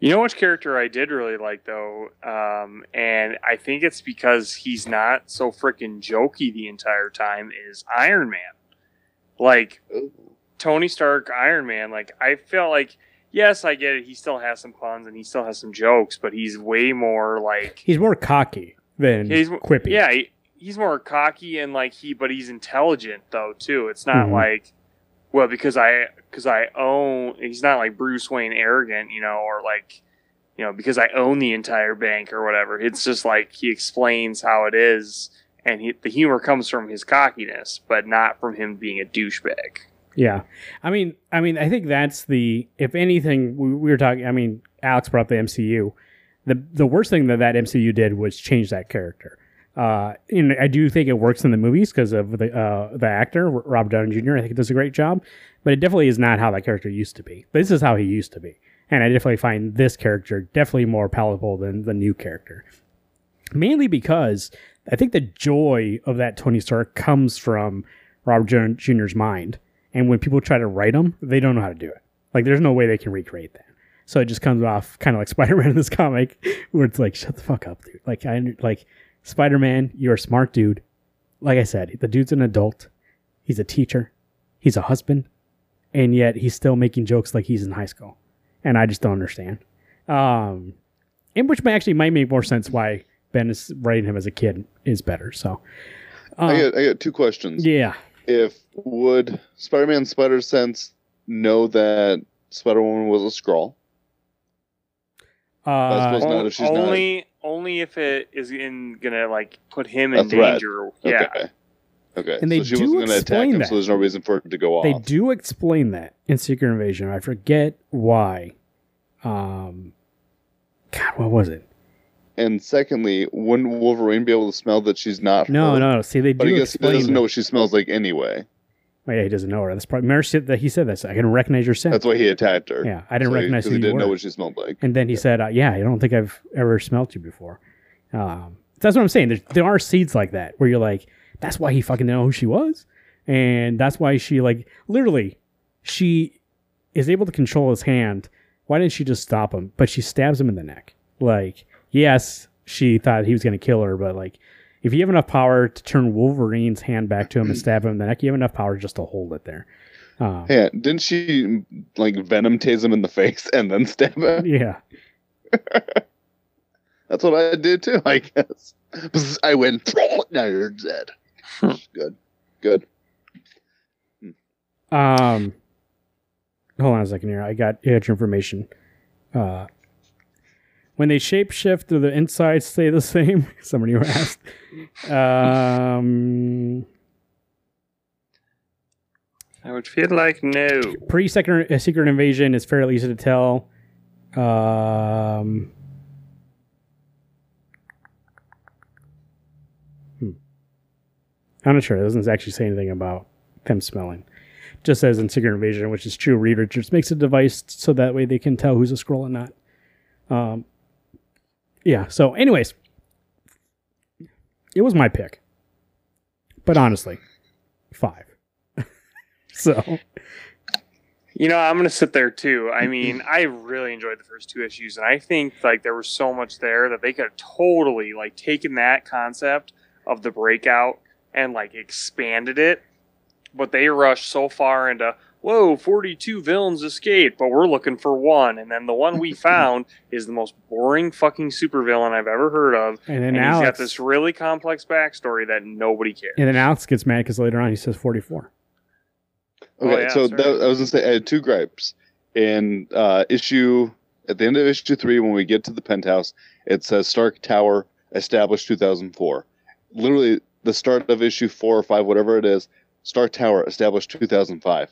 S3: You know which character I did really like though, um, and I think it's because he's not so freaking jokey the entire time. Is Iron Man, like Tony Stark, Iron Man? Like I felt like yes, I get it. He still has some puns and he still has some jokes, but he's way more like
S1: He's more cocky than
S3: he's
S1: quippy.
S3: Yeah, he, he's more cocky and like he, but he's intelligent though too. It's not
S1: Mhm.
S3: like well because I because I own. He's not like Bruce Wayne arrogant, you know, or like you know because I own the entire bank or whatever. It's just like he explains how it is. And he, the humor comes from his cockiness, but not from him being a douchebag.
S1: Yeah, I mean, I mean, I think that's the. If anything, we, we were talking. I mean, Alex brought up the MCU. The the worst thing that that MCU did was change that character. Uh, and I do think it works in the movies because of the uh, the actor Rob Downey Jr. I think does a great job, but it definitely is not how that character used to be. This is how he used to be, and I definitely find this character definitely more palatable than the new character. Mainly because I think the joy of that Tony Stark comes from Robert Jr- Jr.'s mind. And when people try to write him, they don't know how to do it. Like, there's no way they can recreate that. So it just comes off kind of like Spider Man in this comic, where it's like, shut the fuck up, dude. Like, I like Spider Man, you're a smart dude. Like I said, the dude's an adult. He's a teacher. He's a husband, and yet he's still making jokes like he's in high school, and I just don't understand. Um, and which actually might make more sense why Bendis writing him as a kid is better. So,
S2: I got I got two questions.
S1: yeah,
S2: If would Spider-Man Spider Sense know that Spider Woman was a Skrull?
S1: Uh,
S2: not if she's not-
S3: only only if it is in gonna like put him in danger. Yeah.
S2: Okay. Okay.
S1: And they
S2: so she
S1: do
S2: wasn't going to attack
S1: explain
S2: him,
S1: that.
S2: so there's no reason for it to go off.
S1: They do explain that in Secret Invasion. I forget why. Um, God, what was it?
S2: And secondly, wouldn't Wolverine be able to smell that she's not
S1: No,
S2: her?
S1: no. See, they
S2: But
S1: do
S2: I guess he
S1: explain.
S2: doesn't
S1: that.
S2: know what she smells like anyway.
S1: Oh, yeah, he doesn't know her. That's probably. Remember she- that he said that. I can recognize your scent.
S2: That's why he attacked her.
S1: yeah, I didn't
S2: So he-
S1: recognize
S2: 'cause
S1: who
S2: he
S1: you
S2: didn't
S1: were.
S2: know what she smelled like.
S1: and then he said, uh, "Yeah, I don't think I've ever smelled you before." Um, that's what I'm saying. There's, there are seeds like that where you're like, "That's why he fucking didn't know who she was," and that's why she like literally, she is able to control his hand. Why didn't she just stop him? But she stabs him in the neck. Like, yes, she thought he was going to kill her, but like, if you have enough power to turn Wolverine's hand back to him and stab him in the neck, you have enough power just to hold it there. Um,
S2: Yeah, didn't she like venom tase him in the face and then stab him?
S1: yeah.
S2: That's what I did too, I guess. I went. Now you're dead. good, good.
S1: Um, hold on a second here. I got, I your information. Uh, when they shapeshift, do the insides stay the same? Somebody asked. Um,
S3: I would feel like no.
S1: pre secret uh, secret invasion is fairly easy to tell. Um, hmm. I'm not sure. It doesn't actually say anything about them smelling. Just says in Secret Invasion, which is true. Reed Richards makes a device so that way they can tell who's a Skrull and not. Um, yeah. So, anyways, it was my pick, but honestly, five. so
S3: You know, I'm gonna sit there too. I mm-hmm. mean, I really enjoyed the first two issues, and I think like there was so much there that they could have totally like taken that concept of the breakout and like expanded it. But they rushed so far into whoa, 42 villains escaped, but we're looking for one, and then the one we found is the most boring fucking supervillain I've ever heard of,
S1: and then
S3: and he's got this really complex backstory that nobody cares.
S1: and then Alex gets mad because later on he says forty four.
S3: Oh,
S2: Okay,
S3: yeah,
S2: so that, I was gonna say I had two gripes. In uh, issue at the end of issue three, when we get to the penthouse, it says Stark Tower established 2004. Literally, the start of issue four or five, whatever it is, Stark Tower established 2005.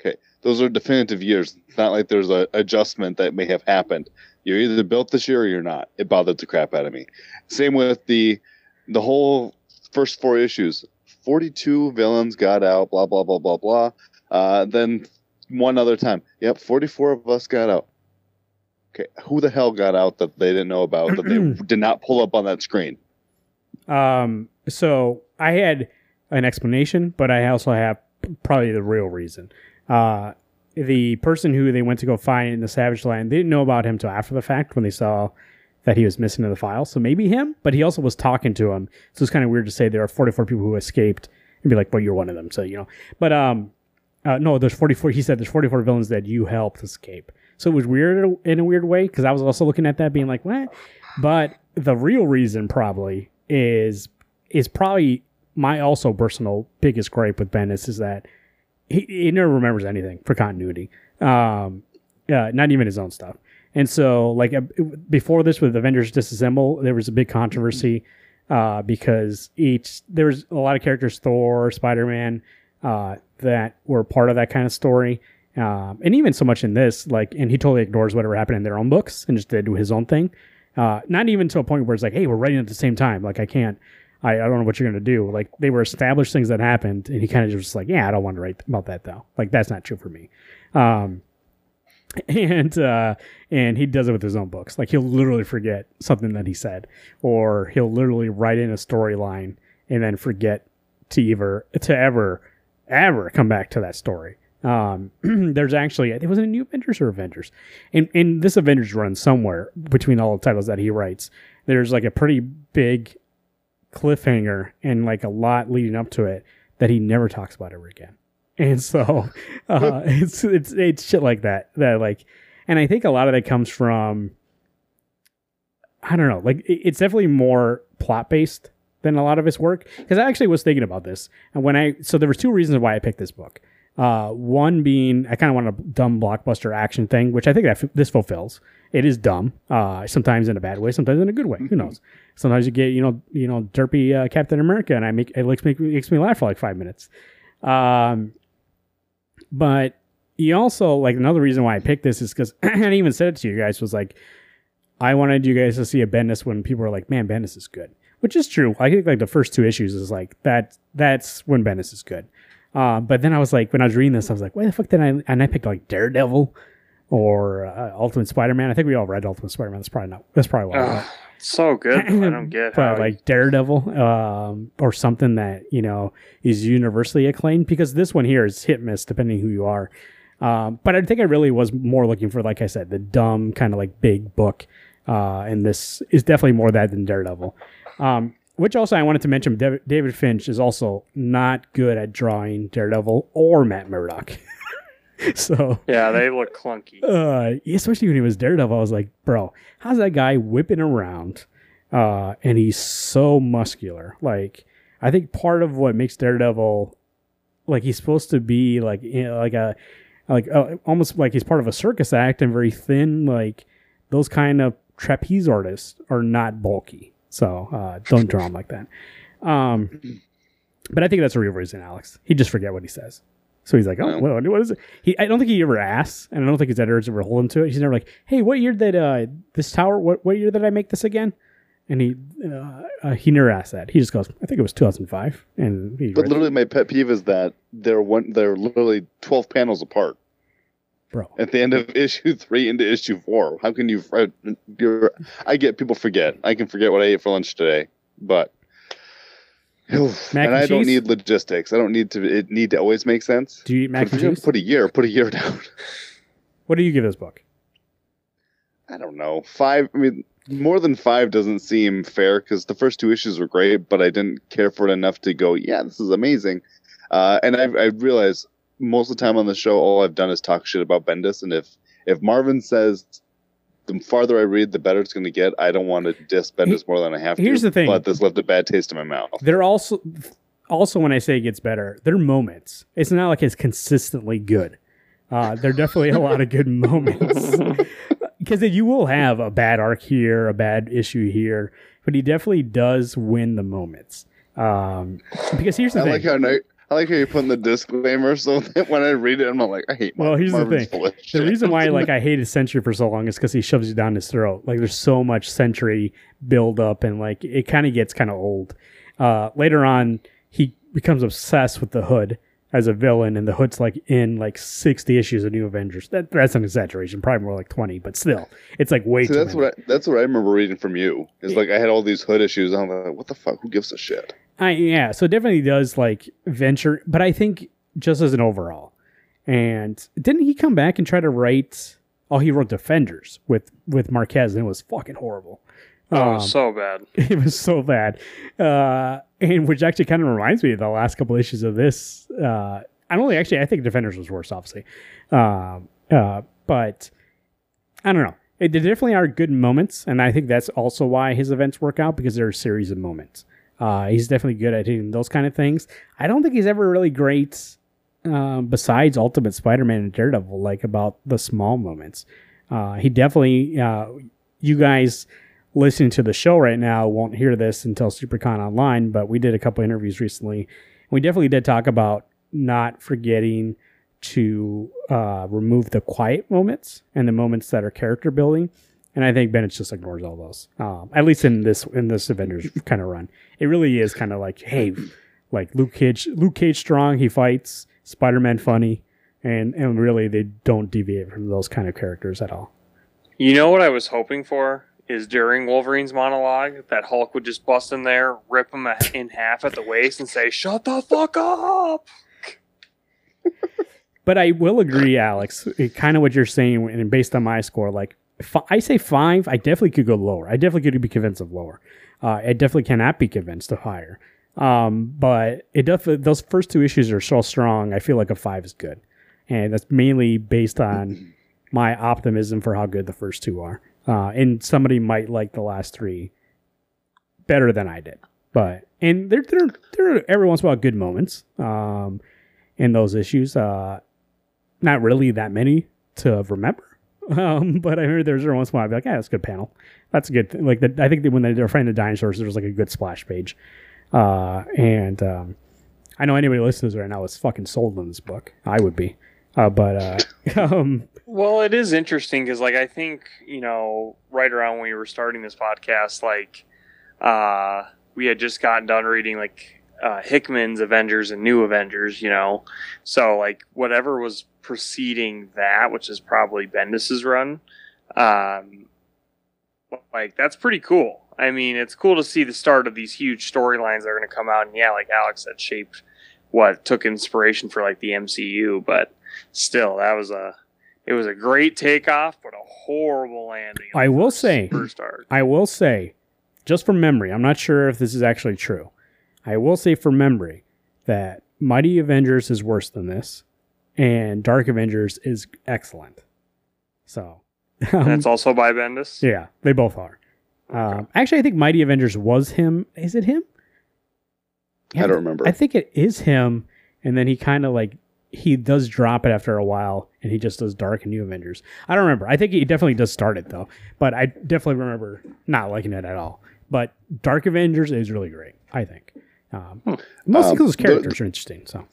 S2: Okay, those are definitive years. It's not like there's a adjustment that may have happened. You're either built this year or you're not. It bothered the crap out of me. Same with the the whole first four issues. 42 villains got out. Blah blah blah blah blah. Uh, then one other time, yep, 44 of us got out. Okay, who the hell got out that they didn't know about that they did not pull up on that screen?
S1: Um, so I had an explanation, but I also have probably the real reason. Uh, the person who they went to go find in the Savage Land, they didn't know about him till after the fact when they saw that he was missing in the file. So maybe him, but he also was talking to him. So it's kind of weird to say there are 44 people who escaped and be like, well, you're one of them. So, you know, but, um, uh, no, there's 44. He said there's 44 villains that you helped escape. So it was weird in a weird way because I was also looking at that being like, what? But the real reason probably is is probably my also personal biggest gripe with Bendis is that he, he never remembers anything for continuity. Um, uh, not even his own stuff. And so, like uh, before this with Avengers Disassemble, there was a big controversy uh, because each there was a lot of characters, Thor, Spider Man, uh, that were part of that kind of story. Um, and even so much in this, like, and he totally ignores whatever happened in their own books and just did his own thing. Uh, not even to a point where it's like, hey, we're writing at the same time. Like, I can't, I, I don't know what you're going to do. Like, they were established things that happened, and he kind of just like, yeah, I don't want to write about that, though. Like, that's not true for me. Um, and uh, and he does it with his own books. Like he'll literally forget something that he said, or he'll literally write in a storyline and then forget to ever to ever ever come back to that story. Um, there's actually it was a New Avengers or Avengers, and in this Avengers run somewhere between all the titles that he writes, there's like a pretty big cliffhanger and like a lot leading up to it that he never talks about ever again. And so uh, it's it's it's shit like that that like, and I think a lot of that comes from I don't know, like it's definitely more plot based than a lot of his work because I actually was thinking about this and when I so there was two reasons why I picked this book. Uh, one being I kind of want a dumb blockbuster action thing, which I think that f- this fulfills. It is dumb, uh, sometimes in a bad way, sometimes in a good way. Who knows? Sometimes you get you know you know derpy uh, Captain America, and I make it makes me makes me laugh for like five minutes. Um, but he also like another reason why I picked this is because I even said it to you guys was like I wanted you guys to see a Bendis when people were like, "Man, Bendis is good," which is true. I think like the first two issues is like that. That's when Bendis is good. Uh, but then I was like, when I was reading this, I was like, why the fuck did I? And I picked like Daredevil or uh, Ultimate Spider-Man. I think we all read Ultimate Spider-Man. That's probably not. That's probably why.
S3: Ugh, so good. I don't get how.
S1: but like Daredevil um, or something that you know is universally acclaimed because this one here is hit miss depending who you are. Um, but I think I really was more looking for, like I said, the dumb kind of like big book, uh, and this is definitely more that than Daredevil. Um, which also I wanted to mention, David Finch is also not good at drawing Daredevil or Matt Murdock. so
S3: yeah, they look clunky.
S1: uh, especially when he was Daredevil, I was like, bro, how's that guy whipping around? Uh, and he's so muscular. Like, I think part of what makes Daredevil, like, he's supposed to be like, you know, like a, like uh, almost like he's part of a circus act and very thin. Like, those kind of trapeze artists are not bulky. So uh, don't draw him like that. Um, but I think that's a real reason, Alex. He just forget what he says. So he's like, oh, what, what is it? He, I don't think he ever asks, and I don't think his editors ever hold him to it. He's never like, hey, what year did uh, this tower? What what year did I make this again? And he uh, uh, he never asked that. He just goes, I think it was 2005. And he
S2: But literally, my pet peeve is that they're one. They're literally twelve panels apart
S1: bro.
S2: at the end of issue three into issue four. How can you? You're, I get people forget. I can forget what I ate for lunch today, but
S1: Mac
S2: and
S1: and
S2: I don't need logistics. I don't need to. It need to always make sense.
S1: Do you eat mac
S2: But
S1: and cheese?
S2: put a year, put a year down.
S1: What do you give this book?
S2: I don't know. Five. I mean, more than five doesn't seem fair because the first two issues were great, but I didn't care for it enough to go, yeah, this is amazing. Uh, and I, I realize most of the time on the show, all I've done is talk shit about Bendis. And if if Marvin says the farther I read, the better it's going to get, I don't want to diss Bendis more than I have to.
S1: Here's the thing.
S2: But this left a bad taste in my mouth.
S1: They're also also when I say it gets better, they're moments. It's not like it's consistently good. Uh, there are definitely a lot of good moments because you will have a bad arc here, a bad issue here, but he definitely does win the moments. Um, because here's the
S2: I
S1: thing.
S2: like how I like how you're putting the disclaimer so that when I read it, I'm not like, I hate
S1: Well,
S2: Marvin.
S1: here's the thing.
S2: of
S1: the reason why like I hated Sentry for so long is because he shoves you down his throat. Like there's so much Sentry build up and like it kind of gets kind of old. Uh, later on, he becomes obsessed with the hood as a villain, and the Hood's like in like sixty issues of New Avengers. That that's an exaggeration, probably more like twenty, but still, it's like way
S2: See,
S1: too.
S2: that's
S1: many.
S2: what I, that's what I remember reading from you. Is like I had all these hood issues. And I'm like, what the fuck? Who gives a shit?
S1: I yeah, so it definitely does like venture, but I think just as an overall. And didn't he come back and try to write? Oh, he wrote Defenders with with Marquez, and it was fucking horrible.
S3: Oh,
S1: Um,
S3: so bad.
S1: it was so bad, uh, and which actually kind of reminds me of the last couple issues of this. Uh, I don't think actually, I think Defenders was worse, obviously, um, uh, but I don't know. It, there definitely are good moments, and I think that's also why his events work out because they're a series of moments. Uh, he's definitely good at hitting those kind of things. I don't think he's ever really great um, besides Ultimate Spider-Man and Daredevil, like about the small moments. Uh, he definitely, uh, you guys listening to the show right now won't hear this until Siouxpercon online, but we did a couple interviews recently. We definitely did talk about not forgetting to uh, remove the quiet moments and the moments that are character building. And I think Bendis just ignores all those. Um, at least in this in this Avengers kind of run, it really is kind of like, hey, like Luke Cage, Luke Cage strong, he fights. Spider Man funny, and and really they don't deviate from those kind of characters at all.
S3: You know what I was hoping for is during Wolverine's monologue that Hulk would just bust in there, rip him in half at the waist, and say, "Shut the fuck up."
S1: But I will agree, Alex. Kind of what you're saying, and based on my score, like I say five, I definitely could go lower. I definitely could be convinced of lower. Uh, I definitely cannot be convinced of higher. Um, but it definitely those first two issues are so strong. I feel like a five is good, and that's mainly based on my optimism for how good the first two are. Uh, and somebody might like the last three better than I did, but and there there there are every once in a while good moments um, in those issues. Uh, not really that many to remember. Um, but I heard there's every once in a while I'd be like, yeah, that's a good panel. That's a good. Thing. Like the, I think that when they were fighting the dinosaurs, there was like a good splash page. Uh, and um, I know anybody listening to this right now is fucking sold on this book. I would be. Uh, but uh, um,
S3: Well, it is interesting because, like, I think you know, right around when we were starting this podcast, like, uh, we had just gotten done reading like uh, Hickman's Avengers and New Avengers, you know, so like whatever was preceding that, which is probably Bendis's run, um, like that's pretty cool. I mean, it's cool to see the start of these huge storylines that are going to come out, and yeah, like Alex said, shaped what took inspiration for like the MCU, but still, that was a it was a great takeoff, but a horrible landing.
S1: I will say,
S3: first arc.
S1: I will say, just from memory, I'm not sure if this is actually true. I will say from memory that Mighty Avengers is worse than this, and Dark Avengers is excellent. So, um,
S3: That's also by Bendis.
S1: yeah, they both are. Um, actually, I think Mighty Avengers was him. Is it him?
S2: I don't remember.
S1: I think it is him, and then he kind of like he does drop it after a while, and he just does Dark and New Avengers. I don't remember. I think he definitely does start it though, but I definitely remember not liking it at all. But Dark Avengers is really great. I think. Um, mostly
S2: Um,
S1: because his
S2: the-
S1: characters are interesting. So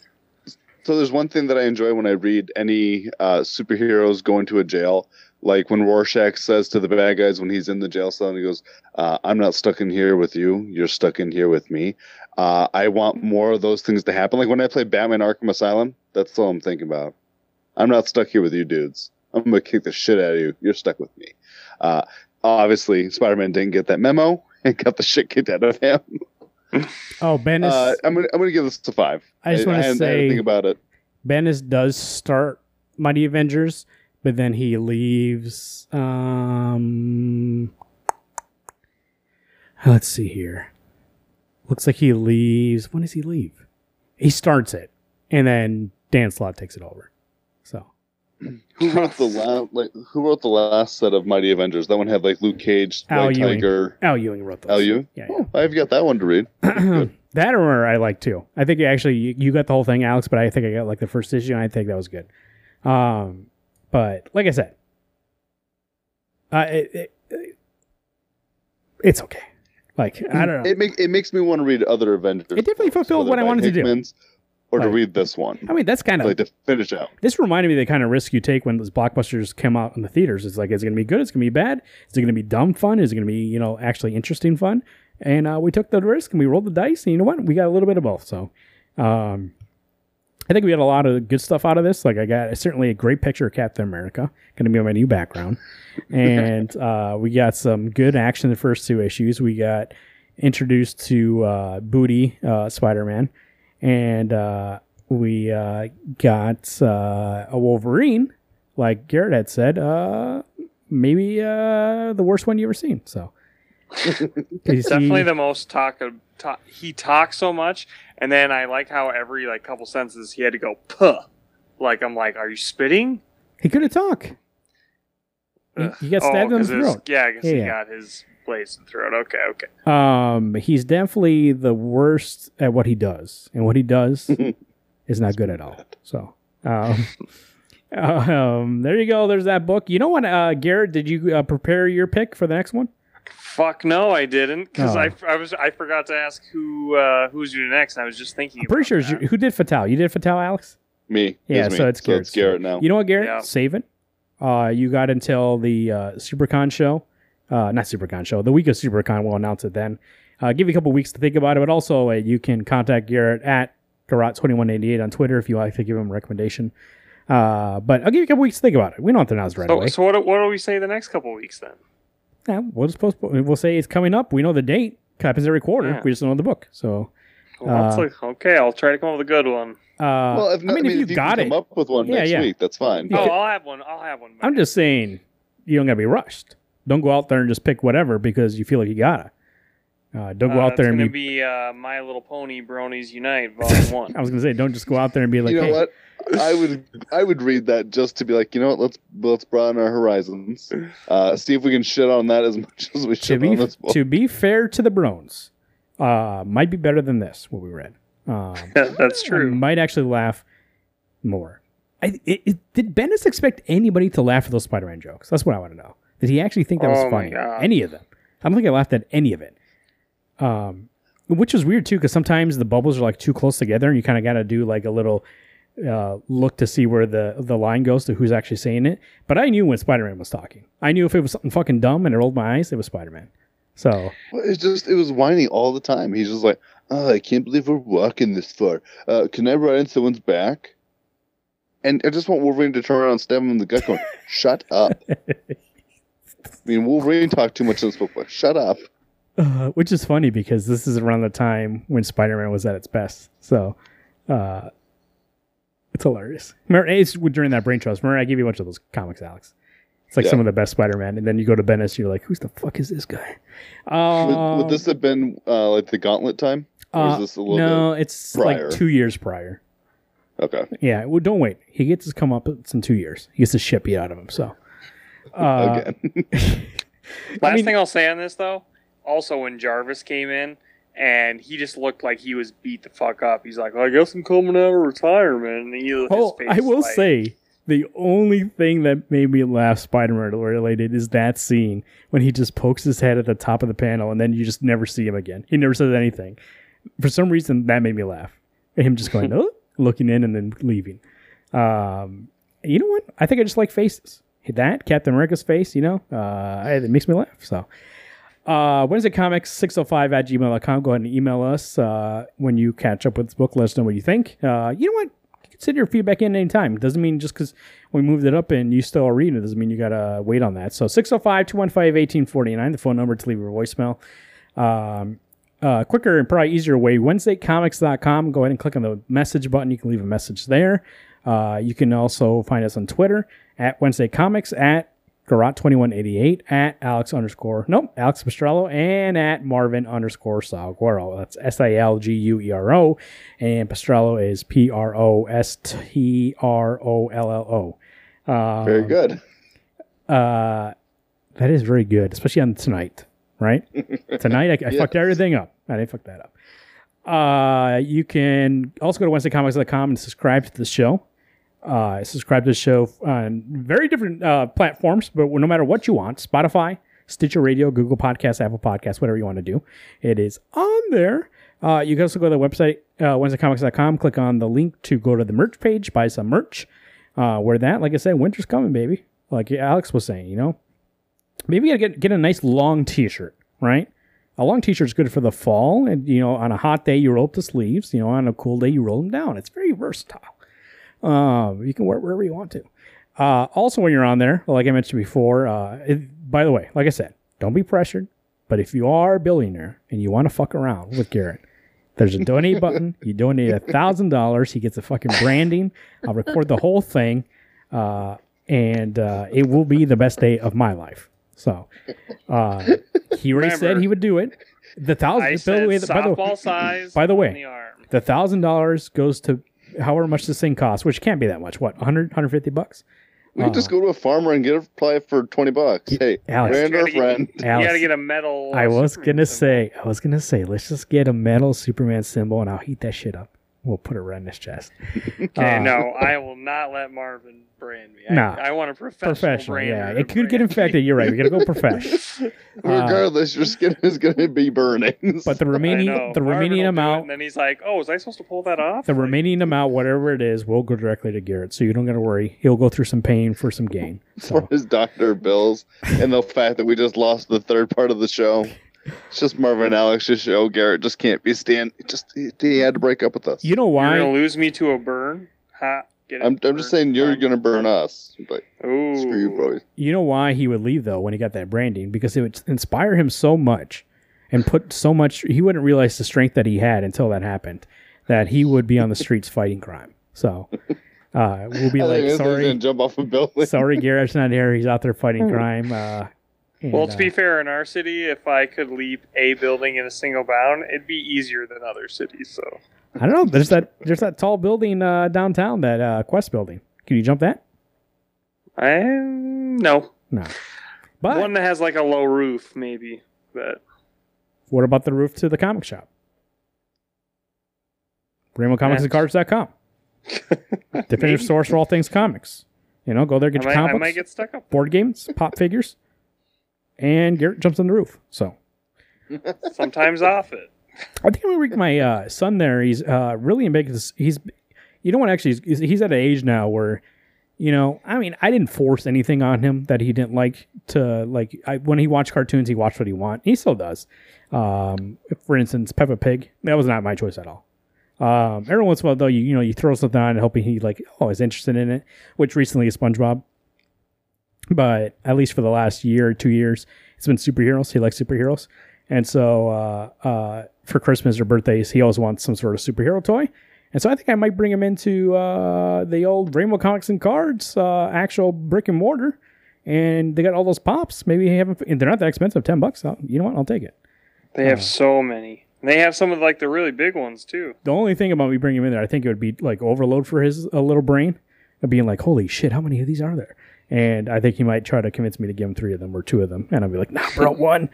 S2: So there's one thing that I enjoy when I read any uh, superheroes going to a jail, like when Rorschach says to the bad guys when he's in the jail cell and he goes, uh, "I'm not stuck in here with you. You're stuck in here with me." Uh, I want more of those things to happen. Like when I play Batman Arkham Asylum, that's all I'm thinking about. I'm not stuck here with you dudes. I'm gonna kick the shit out of you. You're stuck with me. Uh, obviously, Spider-Man didn't get that memo and got the shit kicked out of him.
S1: Oh Bendis,
S2: Uh, I'm gonna I'm gonna give this a five.
S1: I just want to
S2: hadn't- I hadn't
S1: say
S2: think about it.
S1: Bendis does start Mighty Avengers, but then he leaves. Um, let's see here. Looks like he leaves. When does he leave? He starts it, and then Dan Slott takes it over.
S2: Who wrote the last like Who wrote the last set of Mighty Avengers? That one had like Luke Cage,
S1: Al
S2: White
S1: Ewing.
S2: Tiger.
S1: Al Ewing wrote those.
S2: Al Ewing?
S1: Yeah,
S2: Oh, I've got that one to read.
S1: that or I like too. I think actually you, you got the whole thing, Alex, but I think I got like the first issue, and I think that was good. Um, but like I said, uh, it, it, it- it's okay. Like I don't know.
S2: It make, it makes me want to read other Avengers.
S1: It definitely fulfilled what I wanted to do.
S2: Or to read this one,
S1: I mean, that's kind of
S2: like to finish out.
S1: this reminded me of the kind of risk you take when those blockbusters come out in the theaters. It's like, is it going to be good? Is it going to be bad? Is it going to be dumb fun? Is it going to be, you know, actually interesting fun? And uh, we took the risk and we rolled the dice, and you know what? We got a little bit of both. So, um, I think we had a lot of good stuff out of this. Like I got certainly a great picture of Captain America, going to be on my new background, and uh, we got some good action in the first two issues. We got introduced to uh, Booty uh, Spider Man, and uh, we uh, got uh, a Wolverine, like Garrett had said, uh, maybe uh, the worst one you ever seen. So.
S3: Definitely
S1: he-
S3: the most talk, talk. He talks so much, and then I like how every like couple sentences he had to go puh. Like I'm like, are you spitting?
S1: he couldn't talk. He, he got
S3: Oh,
S1: stabbed in the throat.
S3: Yeah, because
S1: Yeah,
S3: he
S1: yeah.
S3: got his blades and the throat. Okay, okay.
S1: Um, he's definitely the worst at what he does, and what he does is not good at all. So, um, um, there you go. There's that book. You know what, uh, Garrett? Did you uh, prepare your pick for the next one?
S3: Fuck no, I didn't because
S1: Oh.
S3: I, I was I forgot to ask who uh, who's doing next. And I was just thinking.
S1: I'm pretty
S3: about
S1: sure it's
S3: that.
S1: you, who did Fatal. You did Fatal, Alex.
S2: Me.
S1: Yeah,
S2: me.
S1: so it's Garrett's
S2: Garrett now.
S1: You know what, Garrett?
S3: Yeah.
S1: Save it. Uh, you got until the uh, Siouxpercon show. Uh, not Siouxpercon show. The week of Siouxpercon, we'll announce it then. Uh, give you a couple weeks to think about it, but also uh, you can contact Garrett at Garrot2188 on Twitter if you like to give him a recommendation. Uh, but I'll give you a couple weeks to think about it. We don't have to announce right
S3: So,
S1: away.
S3: so what, do- what do we say the next couple weeks then?
S1: yeah, we'll just postpone. We'll say it's coming up. We know the date. It Happens every quarter.
S3: Yeah.
S1: We just don't know the book. So,
S3: Well,
S1: Uh,
S3: like- okay, I'll try to come up with a good one.
S1: uh,
S2: well, if,
S1: I
S2: not,
S1: mean, if you
S2: can
S1: got
S2: come
S1: it,
S2: up with one
S1: Yeah,
S2: next
S1: yeah.
S2: week, that's fine.
S3: Oh, I'll have one. I'll have one.
S1: I'm just saying you don't gotta be rushed. Don't go out there and just pick whatever because you feel like you gotta. Uh, don't go
S3: Uh,
S1: out there
S3: it's
S1: and
S3: gonna
S1: be.
S3: be uh, My Little Pony Bronies Unite Volume One.
S1: I was gonna say, don't just go out there and be like,
S2: you know
S1: hey,
S2: what? I would I would read that just to be like, you know what? Let's let's broaden our horizons. Uh, see if we can shit on that as much as we
S1: to
S2: shit
S1: be
S2: on this
S1: to be fair to the Bronies, uh, might be better than this. What we read, um,
S3: that's
S1: I
S3: true.
S1: might actually laugh more. I, it, it, did Bendis expect anybody to laugh at those Spider-Man jokes? That's what I want to know. Did he actually think that was
S3: Oh
S1: funny? Any of them? I don't think I laughed at any of it. Um, which is weird too, because sometimes the bubbles are like too close together, and you kind of got to do like a little uh, look to see where the the line goes to who's actually saying it. But I knew when Spider-Man was talking. I knew if it was something fucking dumb and it rolled my eyes, it was Spider-Man. So
S2: Well, It's just it was whining all the time. He's just like, oh, I can't believe we're walking this far. Uh, can I ride in someone's back? And I just want Wolverine to turn around and stab him in the gut, going, "Shut up." I mean, Wolverine talked too much in this book, but shut up.
S1: Uh, which is funny because this is around the time when Spider-Man was at its best. So, uh, it's hilarious. Remember, it's during that brain trust. Remember, I gave you a bunch of those comics, Alex. It's like
S2: Yeah.
S1: some of the best Spider-Man, and then you go to Bendis, you're like, "Who's the fuck is this guy?" Uh,
S2: would, would this have been uh, like the Gauntlet time? Or is
S1: uh,
S2: this a little
S1: no, it's
S2: prior?
S1: like two years prior.
S2: Okay.
S1: Yeah, well, don't wait. He gets his comeuppance in two years. He gets the shit beat out of him. So, uh,
S2: Again.
S3: Last
S1: mean-
S3: thing I'll say on this though, also when Jarvis came in and he just looked like he was beat the fuck up. He's like, I guess I'm coming out of retirement. And he, his
S1: Oh, I will
S3: like-
S1: say the only thing that made me laugh Spider-Man related is that scene when he just pokes his head at the top of the panel and then you just never see him again. He never says anything. For some reason, that made me laugh. Him just going, oh, looking in and then leaving. Um, you know what? I think I just like faces. That Captain America's face, you know, uh, it makes me laugh. So, uh, Wednesday Comics 605 at gmail.com. Go ahead and email us uh, when you catch up with this book. Let us know what you think. Uh, you know what? Send your feedback in anytime. Doesn't mean just because we moved it up and you still are reading it doesn't mean you got to wait on that. So 605 215 1849, the phone number to leave your voicemail. Um, uh, quicker and probably easier way, WednesdayComics.com. Go ahead and click on the message button. You can leave a message there. Uh, you can also find us on Twitter at Wednesday Comics, at Garot2188, at Alex underscore, nope, Alex Prostrollo, and at Marvin underscore Salguero. That's S I L G U E R O. And Prostrollo is P R O S T R O L L O. Um,
S2: Very good.
S1: uh, that is very good, especially on tonight, right? tonight, I, I
S2: Yes.
S1: fucked everything up. I didn't fuck that up. Uh, you can also go to WednesdayComics.com and subscribe to the show. Uh, subscribe to the show on very different uh, platforms, but no matter what you want Spotify, Stitcher Radio, Google Podcasts, Apple Podcasts, whatever you want to do, it is on there. Uh, you can also go to the website, uh, WednesdayComics.com, click on the link to go to the merch page, buy some merch. Uh, where that, like I said, winter's coming, baby. Like Alex was saying, you know, maybe you gotta get get a nice long T-shirt, right? A long t-shirt is good for the fall, and you know, on a hot day you roll up the sleeves. You know, on a cool day you roll them down. It's very versatile. Um, you can wear it wherever you want to. Uh, also, when you're on there, like I mentioned before, uh, it, by the way, like I said, don't be pressured. But if you are a billionaire and you want to fuck around with Garrett, there's a donate button. You donate a thousand dollars. He gets a fucking branding. I'll record the whole thing, uh, and uh, it will be the best day of my life. So uh, he already said he would do it. The thousand.
S3: I
S1: by the way, by the,
S3: size.
S1: by the way,
S3: the
S1: thousand dollars goes to however much this thing costs, which can't be that much. What 100, 150 bucks?
S2: We can just go to a farmer and get a apply for twenty bucks. Hey,
S1: Alex.
S2: friend or
S3: You gotta get-
S2: friend.
S3: You got to get a metal. uh,
S1: I was
S3: Superman
S1: gonna
S3: symbol.
S1: say, I was gonna say, let's just get a metal Superman symbol and I'll heat that shit up. We'll put it right in his chest.
S3: Okay,
S1: Uh,
S3: no, I will not let Marvin brand me. I,
S1: Nah.
S3: I want a professional,
S1: Professional,
S3: brander
S1: yeah. It could get infected. You're right. We gotta go professional. Uh,
S2: Regardless, your skin is going to be burning.
S1: But the remaining, the remaining
S3: will do it,
S1: amount,
S3: and then he's like, "Oh, was I supposed to pull that off?"
S1: the
S3: Like,
S1: remaining amount, whatever it is, will go directly to Garrett. So you don't gotta worry. He'll go through some pain for some gain.
S2: for his doctor bills and the fact that we just lost the third part of the show. It's just Marvin and Alex's show. Garrett just can't be stand. Just he, he had to break up with us.
S1: you know why?
S3: You're gonna lose me to a burn. Ha.
S2: I'm, I'm just saying you're gonna burn us. But
S3: Ooh.
S2: screw you, boys.
S1: You know why he would leave though when he got that branding because it would inspire him so much and put so much. He wouldn't realize the strength that he had until that happened. That he would be on the streets fighting crime. So uh, we'll be
S2: I
S1: like, sorry,
S2: gonna jump off a building.
S1: sorry, Garrett's not here. He's out there fighting crime. Uh, and,
S3: Well, to be
S1: uh,
S3: fair, in our city, if I could leap a building in a single bound, it'd be easier than other cities. So
S1: I don't know. There's that. There's that tall building uh, downtown. That uh, Quest building. Can you jump that?
S3: I no
S1: No. But
S3: one that has like a low roof, maybe. But
S1: what about the roof to the comic shop? RainbowComicsandCards.com. Definitive source for all things comics. You know, go there,
S3: I
S1: get your
S3: might, I might get stuck up.
S1: board games, pop figures, and Garrett jumps on the roof. So
S3: Sometimes off it.
S1: I think I'm gonna my uh, son there. He's uh, really big. He's, you know what? Actually, he's, he's at an age now where, you know, I mean, I didn't force anything on him that he didn't like to like. I, when he watched cartoons, he watched what he want. He still does. Um, for instance, Peppa Pig. That was not my choice at all. Um, every once in a while, though, you you know, you throw something on, hoping he like, oh, is interested in it. Which recently is SpongeBob. But at least for the last year or two years, it's been superheroes. He likes superheroes. And so uh, uh, for Christmas or birthdays, he always wants some sort of superhero toy. And so I think I might bring him into uh, the old Rainbow Comics and Cards uh, actual brick and mortar. And they got all those pops. Maybe he haven't, they're not that expensive, ten bucks. I'll, you know what? I'll take it.
S3: They have
S1: Uh.
S3: so many. And they have some of like the really big ones too.
S1: The only thing about me bringing him in there, I think it would be like overload for his little brain, of being like, "Holy shit, how many of these are there?" And I think he might try to convince me to give him three of them or two of them, and I'll be like, "Nah, bro, one."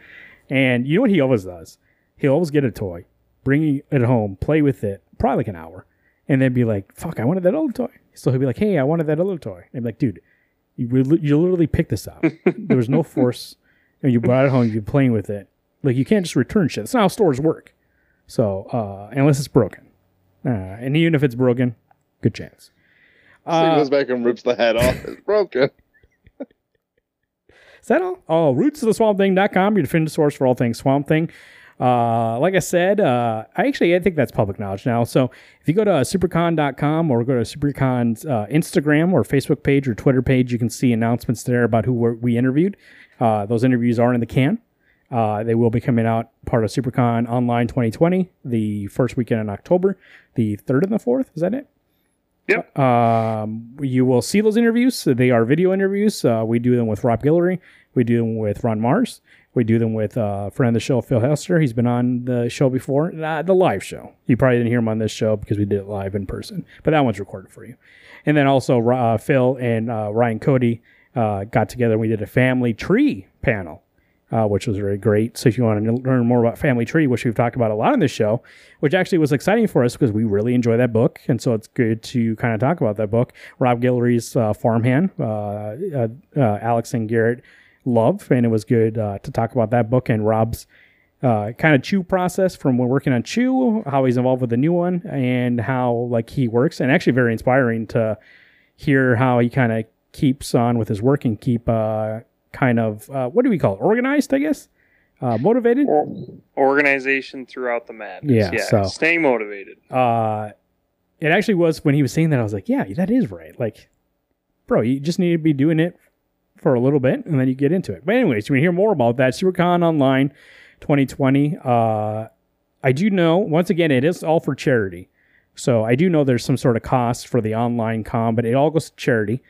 S1: And you know what he always does? He'll always get a toy, bring it home, play with it, probably like an hour, and then be like, "Fuck, I wanted that other toy." So he'll be like, "Hey, I wanted that other toy." And I'm like, "Dude, you you literally picked this up. there was no force. And you brought it home. You're playing with it. Like you can't just return shit. That's not how stores work. So uh, unless it's broken, uh, and even if it's broken, good chance.
S2: so he
S1: Uh,
S2: goes back and rips the head off. It's broken.
S1: Is that all? Oh, roots of the swamp thing.com, your definitive source for all things swamp thing. Uh, like I said, uh, I actually I think that's public knowledge now. So if you go to siouxpercon.com or go to siouxpercon's uh, Instagram or Facebook page or Twitter page, you can see announcements there about who we interviewed. Uh, those interviews are in the can. Uh, they will be coming out part of Siouxpercon Online 2020, the first weekend in October, the third and the fourth. Is that it? Um, you will see those interviews. They are video interviews. Uh, we do them with Rob Guillory. We do them with Ron Marz. We do them with uh, friend of the show, Phil Hester. He's been on the show before, uh, the live show. You probably didn't hear him on this show because we did it live in person, but that one's recorded for you. And then also uh, Phil and uh, Ryan Cody uh, got together. and We did a family tree panel uh, which was very great. So if you want to learn more about Family Tree, which we've talked about a lot on this show, which actually was exciting for us because we really enjoy that book, and so it's good to kind of talk about that book. Rob Guillory's uh, Farmhand, uh, uh, uh, Alex and Garrett love, and it was good to talk about that book and Rob's uh, kind of Chew process from when working on Chew, how he's involved with the new one, and how like he works, and actually very inspiring to hear how he kind of keeps on with his work and keep uh, kind of uh, what do we call it organized i guess Uh, motivated.
S3: Or, organization throughout the madness.
S1: Yeah,
S3: Yeah.
S1: so-
S3: Staying motivated.
S1: Uh, it actually was when he was saying that I was like, yeah, that is right. Like, bro, you just need to be doing it for a little bit and then you get into it. But anyways, you want to hear more about that? Siouxpercon Online 2020. Uh, I do know once again it is all for charity, so I do know there's some sort of cost for the online con, but it all goes to charity.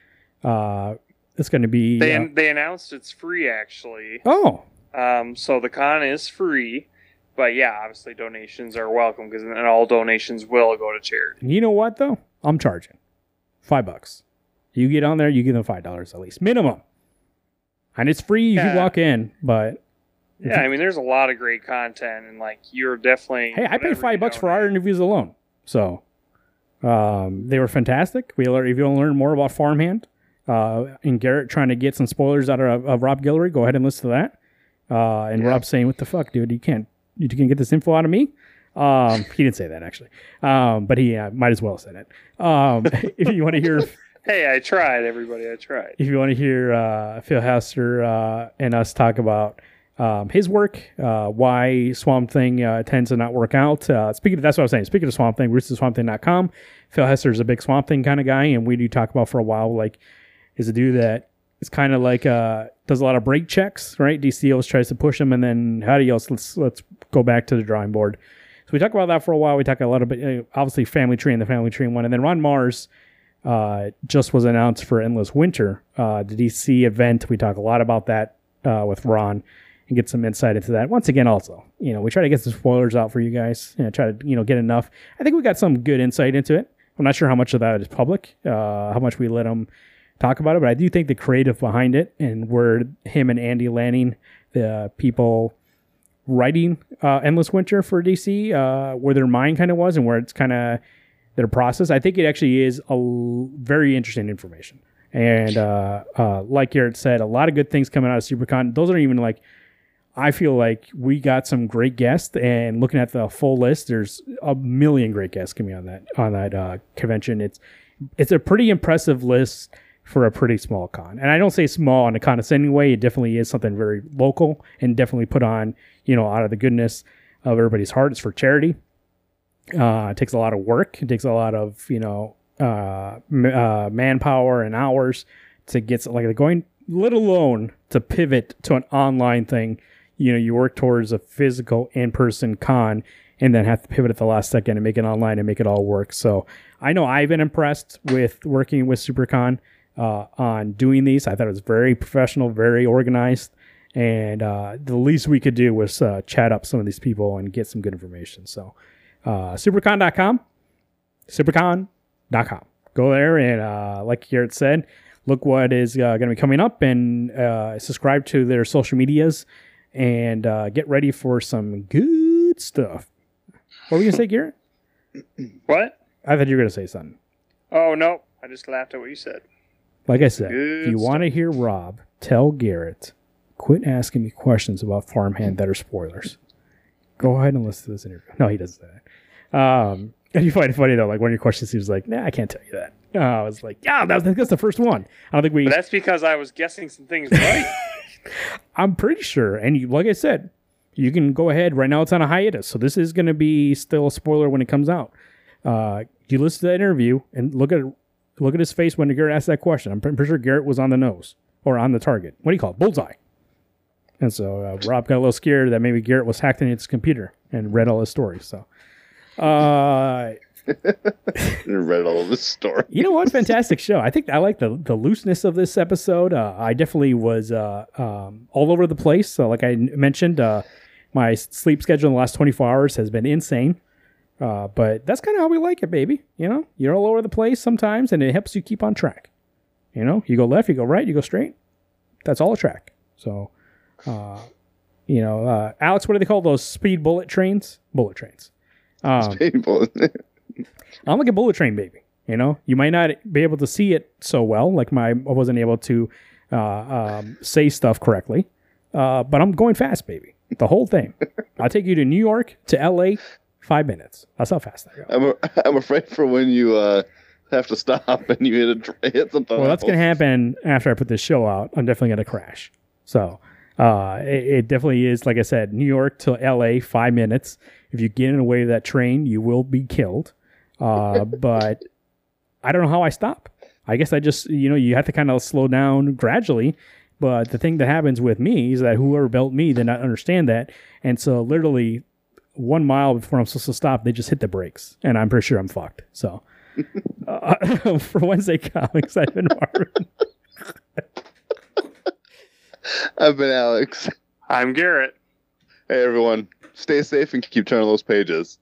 S1: Uh, it's going to be
S3: They
S1: uh,
S3: they announced it's free actually.
S1: oh
S3: Um, so the con is free, but yeah, obviously donations are welcome because and all donations will go to charity.
S1: You know what though? I'm charging five bucks. You get on there, you give them five dollars at least minimum, and it's free. You can
S3: Yeah.
S1: walk in, but
S3: Yeah, I mean, there's a lot of great content, and like you're definitely.
S1: hey, I paid five
S3: you
S1: bucks for our interviews alone, so um, they were fantastic. We learn, if you want to learn more about Farmhand uh, and Garrett trying to get some spoilers out of, of Rob Guillory, go ahead and listen to that. Uh, and
S2: Yeah.
S1: Rob saying, "What the fuck, dude? You can't you can get this info out of me." Um, he didn't say that actually, um, but he uh, might as well have said it. Um, if you want to hear.
S3: Hey, I tried, everybody. I tried.
S1: if you want to hear uh, Phil Hester uh, and us talk about um, his work, uh, why Swamp Thing uh, tends to not work out. Uh, speaking of, that's what I was saying. Speaking of Swamp Thing, RootsOfSwampThing.com. Phil Hester is a big Swamp Thing kind of guy, and we do talk about for a while, like, is a dude that is kind of like, uh, does a lot of break checks, right? DC always tries to push him, and then how do you else, let's, let's go back to the drawing board. So we talk about that for a while. We talk a lot about, obviously, Family Tree and the Family Tree one. And then Ron Marz, uh, just was announced for Endless Winter, uh, the DC event. We talk a lot about that uh, with Ron and get some insight into that. Once again, also, you know, we try to get some spoilers out for you guys. You know, try to you know get enough. I think we got some good insight into it. I'm not sure how much of that is public, uh, how much we let them talk about it, but I do think the creative behind it and where him and Andy Lanning, the people writing uh, Endless Winter for DC, uh, where their mind kind of was and where it's kind of their process. I think it actually is a l- very interesting information. And uh, uh, like Garrett said, a lot of good things coming out of Siouxpercon. Those aren't even like. I feel like we got some great guests, and looking at the full list, there's a million great guests coming on that on that uh, convention. It's it's a pretty impressive list for a pretty small con, and I don't say small in a condescending way. It definitely is something very local and definitely put on, you know, out of the goodness of everybody's heart. It's for charity. Uh, it takes a lot of work. It takes a lot of you know uh, uh, manpower and hours to get like going, let alone to pivot to an online thing. You know, you work towards a physical in-person con, and then have to pivot at the last second and make it online and make it all work. So I know I've been impressed with working with Siouxpercon uh, on doing these. I thought it was very professional, very organized, and uh, the least we could do was uh, chat up some of these people and get some good information. So uh, siouxpercon.com, siouxpercon.com. Go there and, uh, like Garrett said, look what is uh, going to be coming up and uh, subscribe to their social medias and uh, get ready for some good stuff. What were you going to say, Garrett?
S3: What?
S1: I thought you were going to say something.
S3: Oh no, I just laughed at what you said.
S1: Like I said,
S3: Good
S1: if you want to hear Rob tell Garrett, quit asking me questions about farmhand that are spoilers. Go ahead and listen to this interview. No, he doesn't say that. Um, and you find it funny though, like one of your questions, he was like, "Nah, I can't tell you that." Uh, I was like, "Yeah, that was, that's the first one." I don't think we.
S3: But that's because I was guessing some things right.
S1: I'm pretty sure, and you, like I said, you can go ahead. Right now, it's on a hiatus, so this is going to be still a spoiler when it comes out. Uh, you listen to that interview and look at look at his face when Garrett asked that question. I'm pretty sure Garrett was on the nose or on the target. What do you call it? Bullseye. And so uh, Rob got a little scared that maybe Garrett was hacked into his computer and read all his stories. So, uh,
S2: read all the story.
S1: you know what? Fantastic show. I think I like the the looseness of this episode. Uh, I definitely was uh, um, all over the place. So, like I n- mentioned, uh, my sleep schedule in the last 24 hours has been insane. Uh, but that's kind of how we like it, baby. You know, you're all over the place sometimes, and it helps you keep on track. You know, you go left, you go right, you go straight. That's all a track. So, uh, you know, uh, Alex, what do they call those speed bullet trains? Bullet trains. Um,
S2: People.
S1: I'm like a bullet train baby. You know, you might not be able to see it so well, like my I wasn't able to uh, um, say stuff correctly, uh, but I'm going fast, baby. The whole thing. I'll take you to New York to L.A. Five minutes. That's how fast I go.
S2: I'm, a, I'm afraid for when you uh, have to stop and you hit a hit something.
S1: Well, that's gonna happen after I put this show out. I'm definitely gonna crash. So, Uh, it, it definitely is. Like I said, New York to L.A. five minutes. If you get in the way of that train, you will be killed. Uh, but I don't know how I stop. I guess I just you know you have to kind of slow down gradually. But the thing that happens with me is that whoever built me did not understand that, and so literally one mile before I'm supposed to stop, they just hit the brakes, and I'm pretty sure I'm fucked. So, uh, for Wednesday comics, I've been Marvin.
S2: I've been Alex.
S3: I'm Garrett.
S2: Hey everyone, stay safe and keep turning those pages.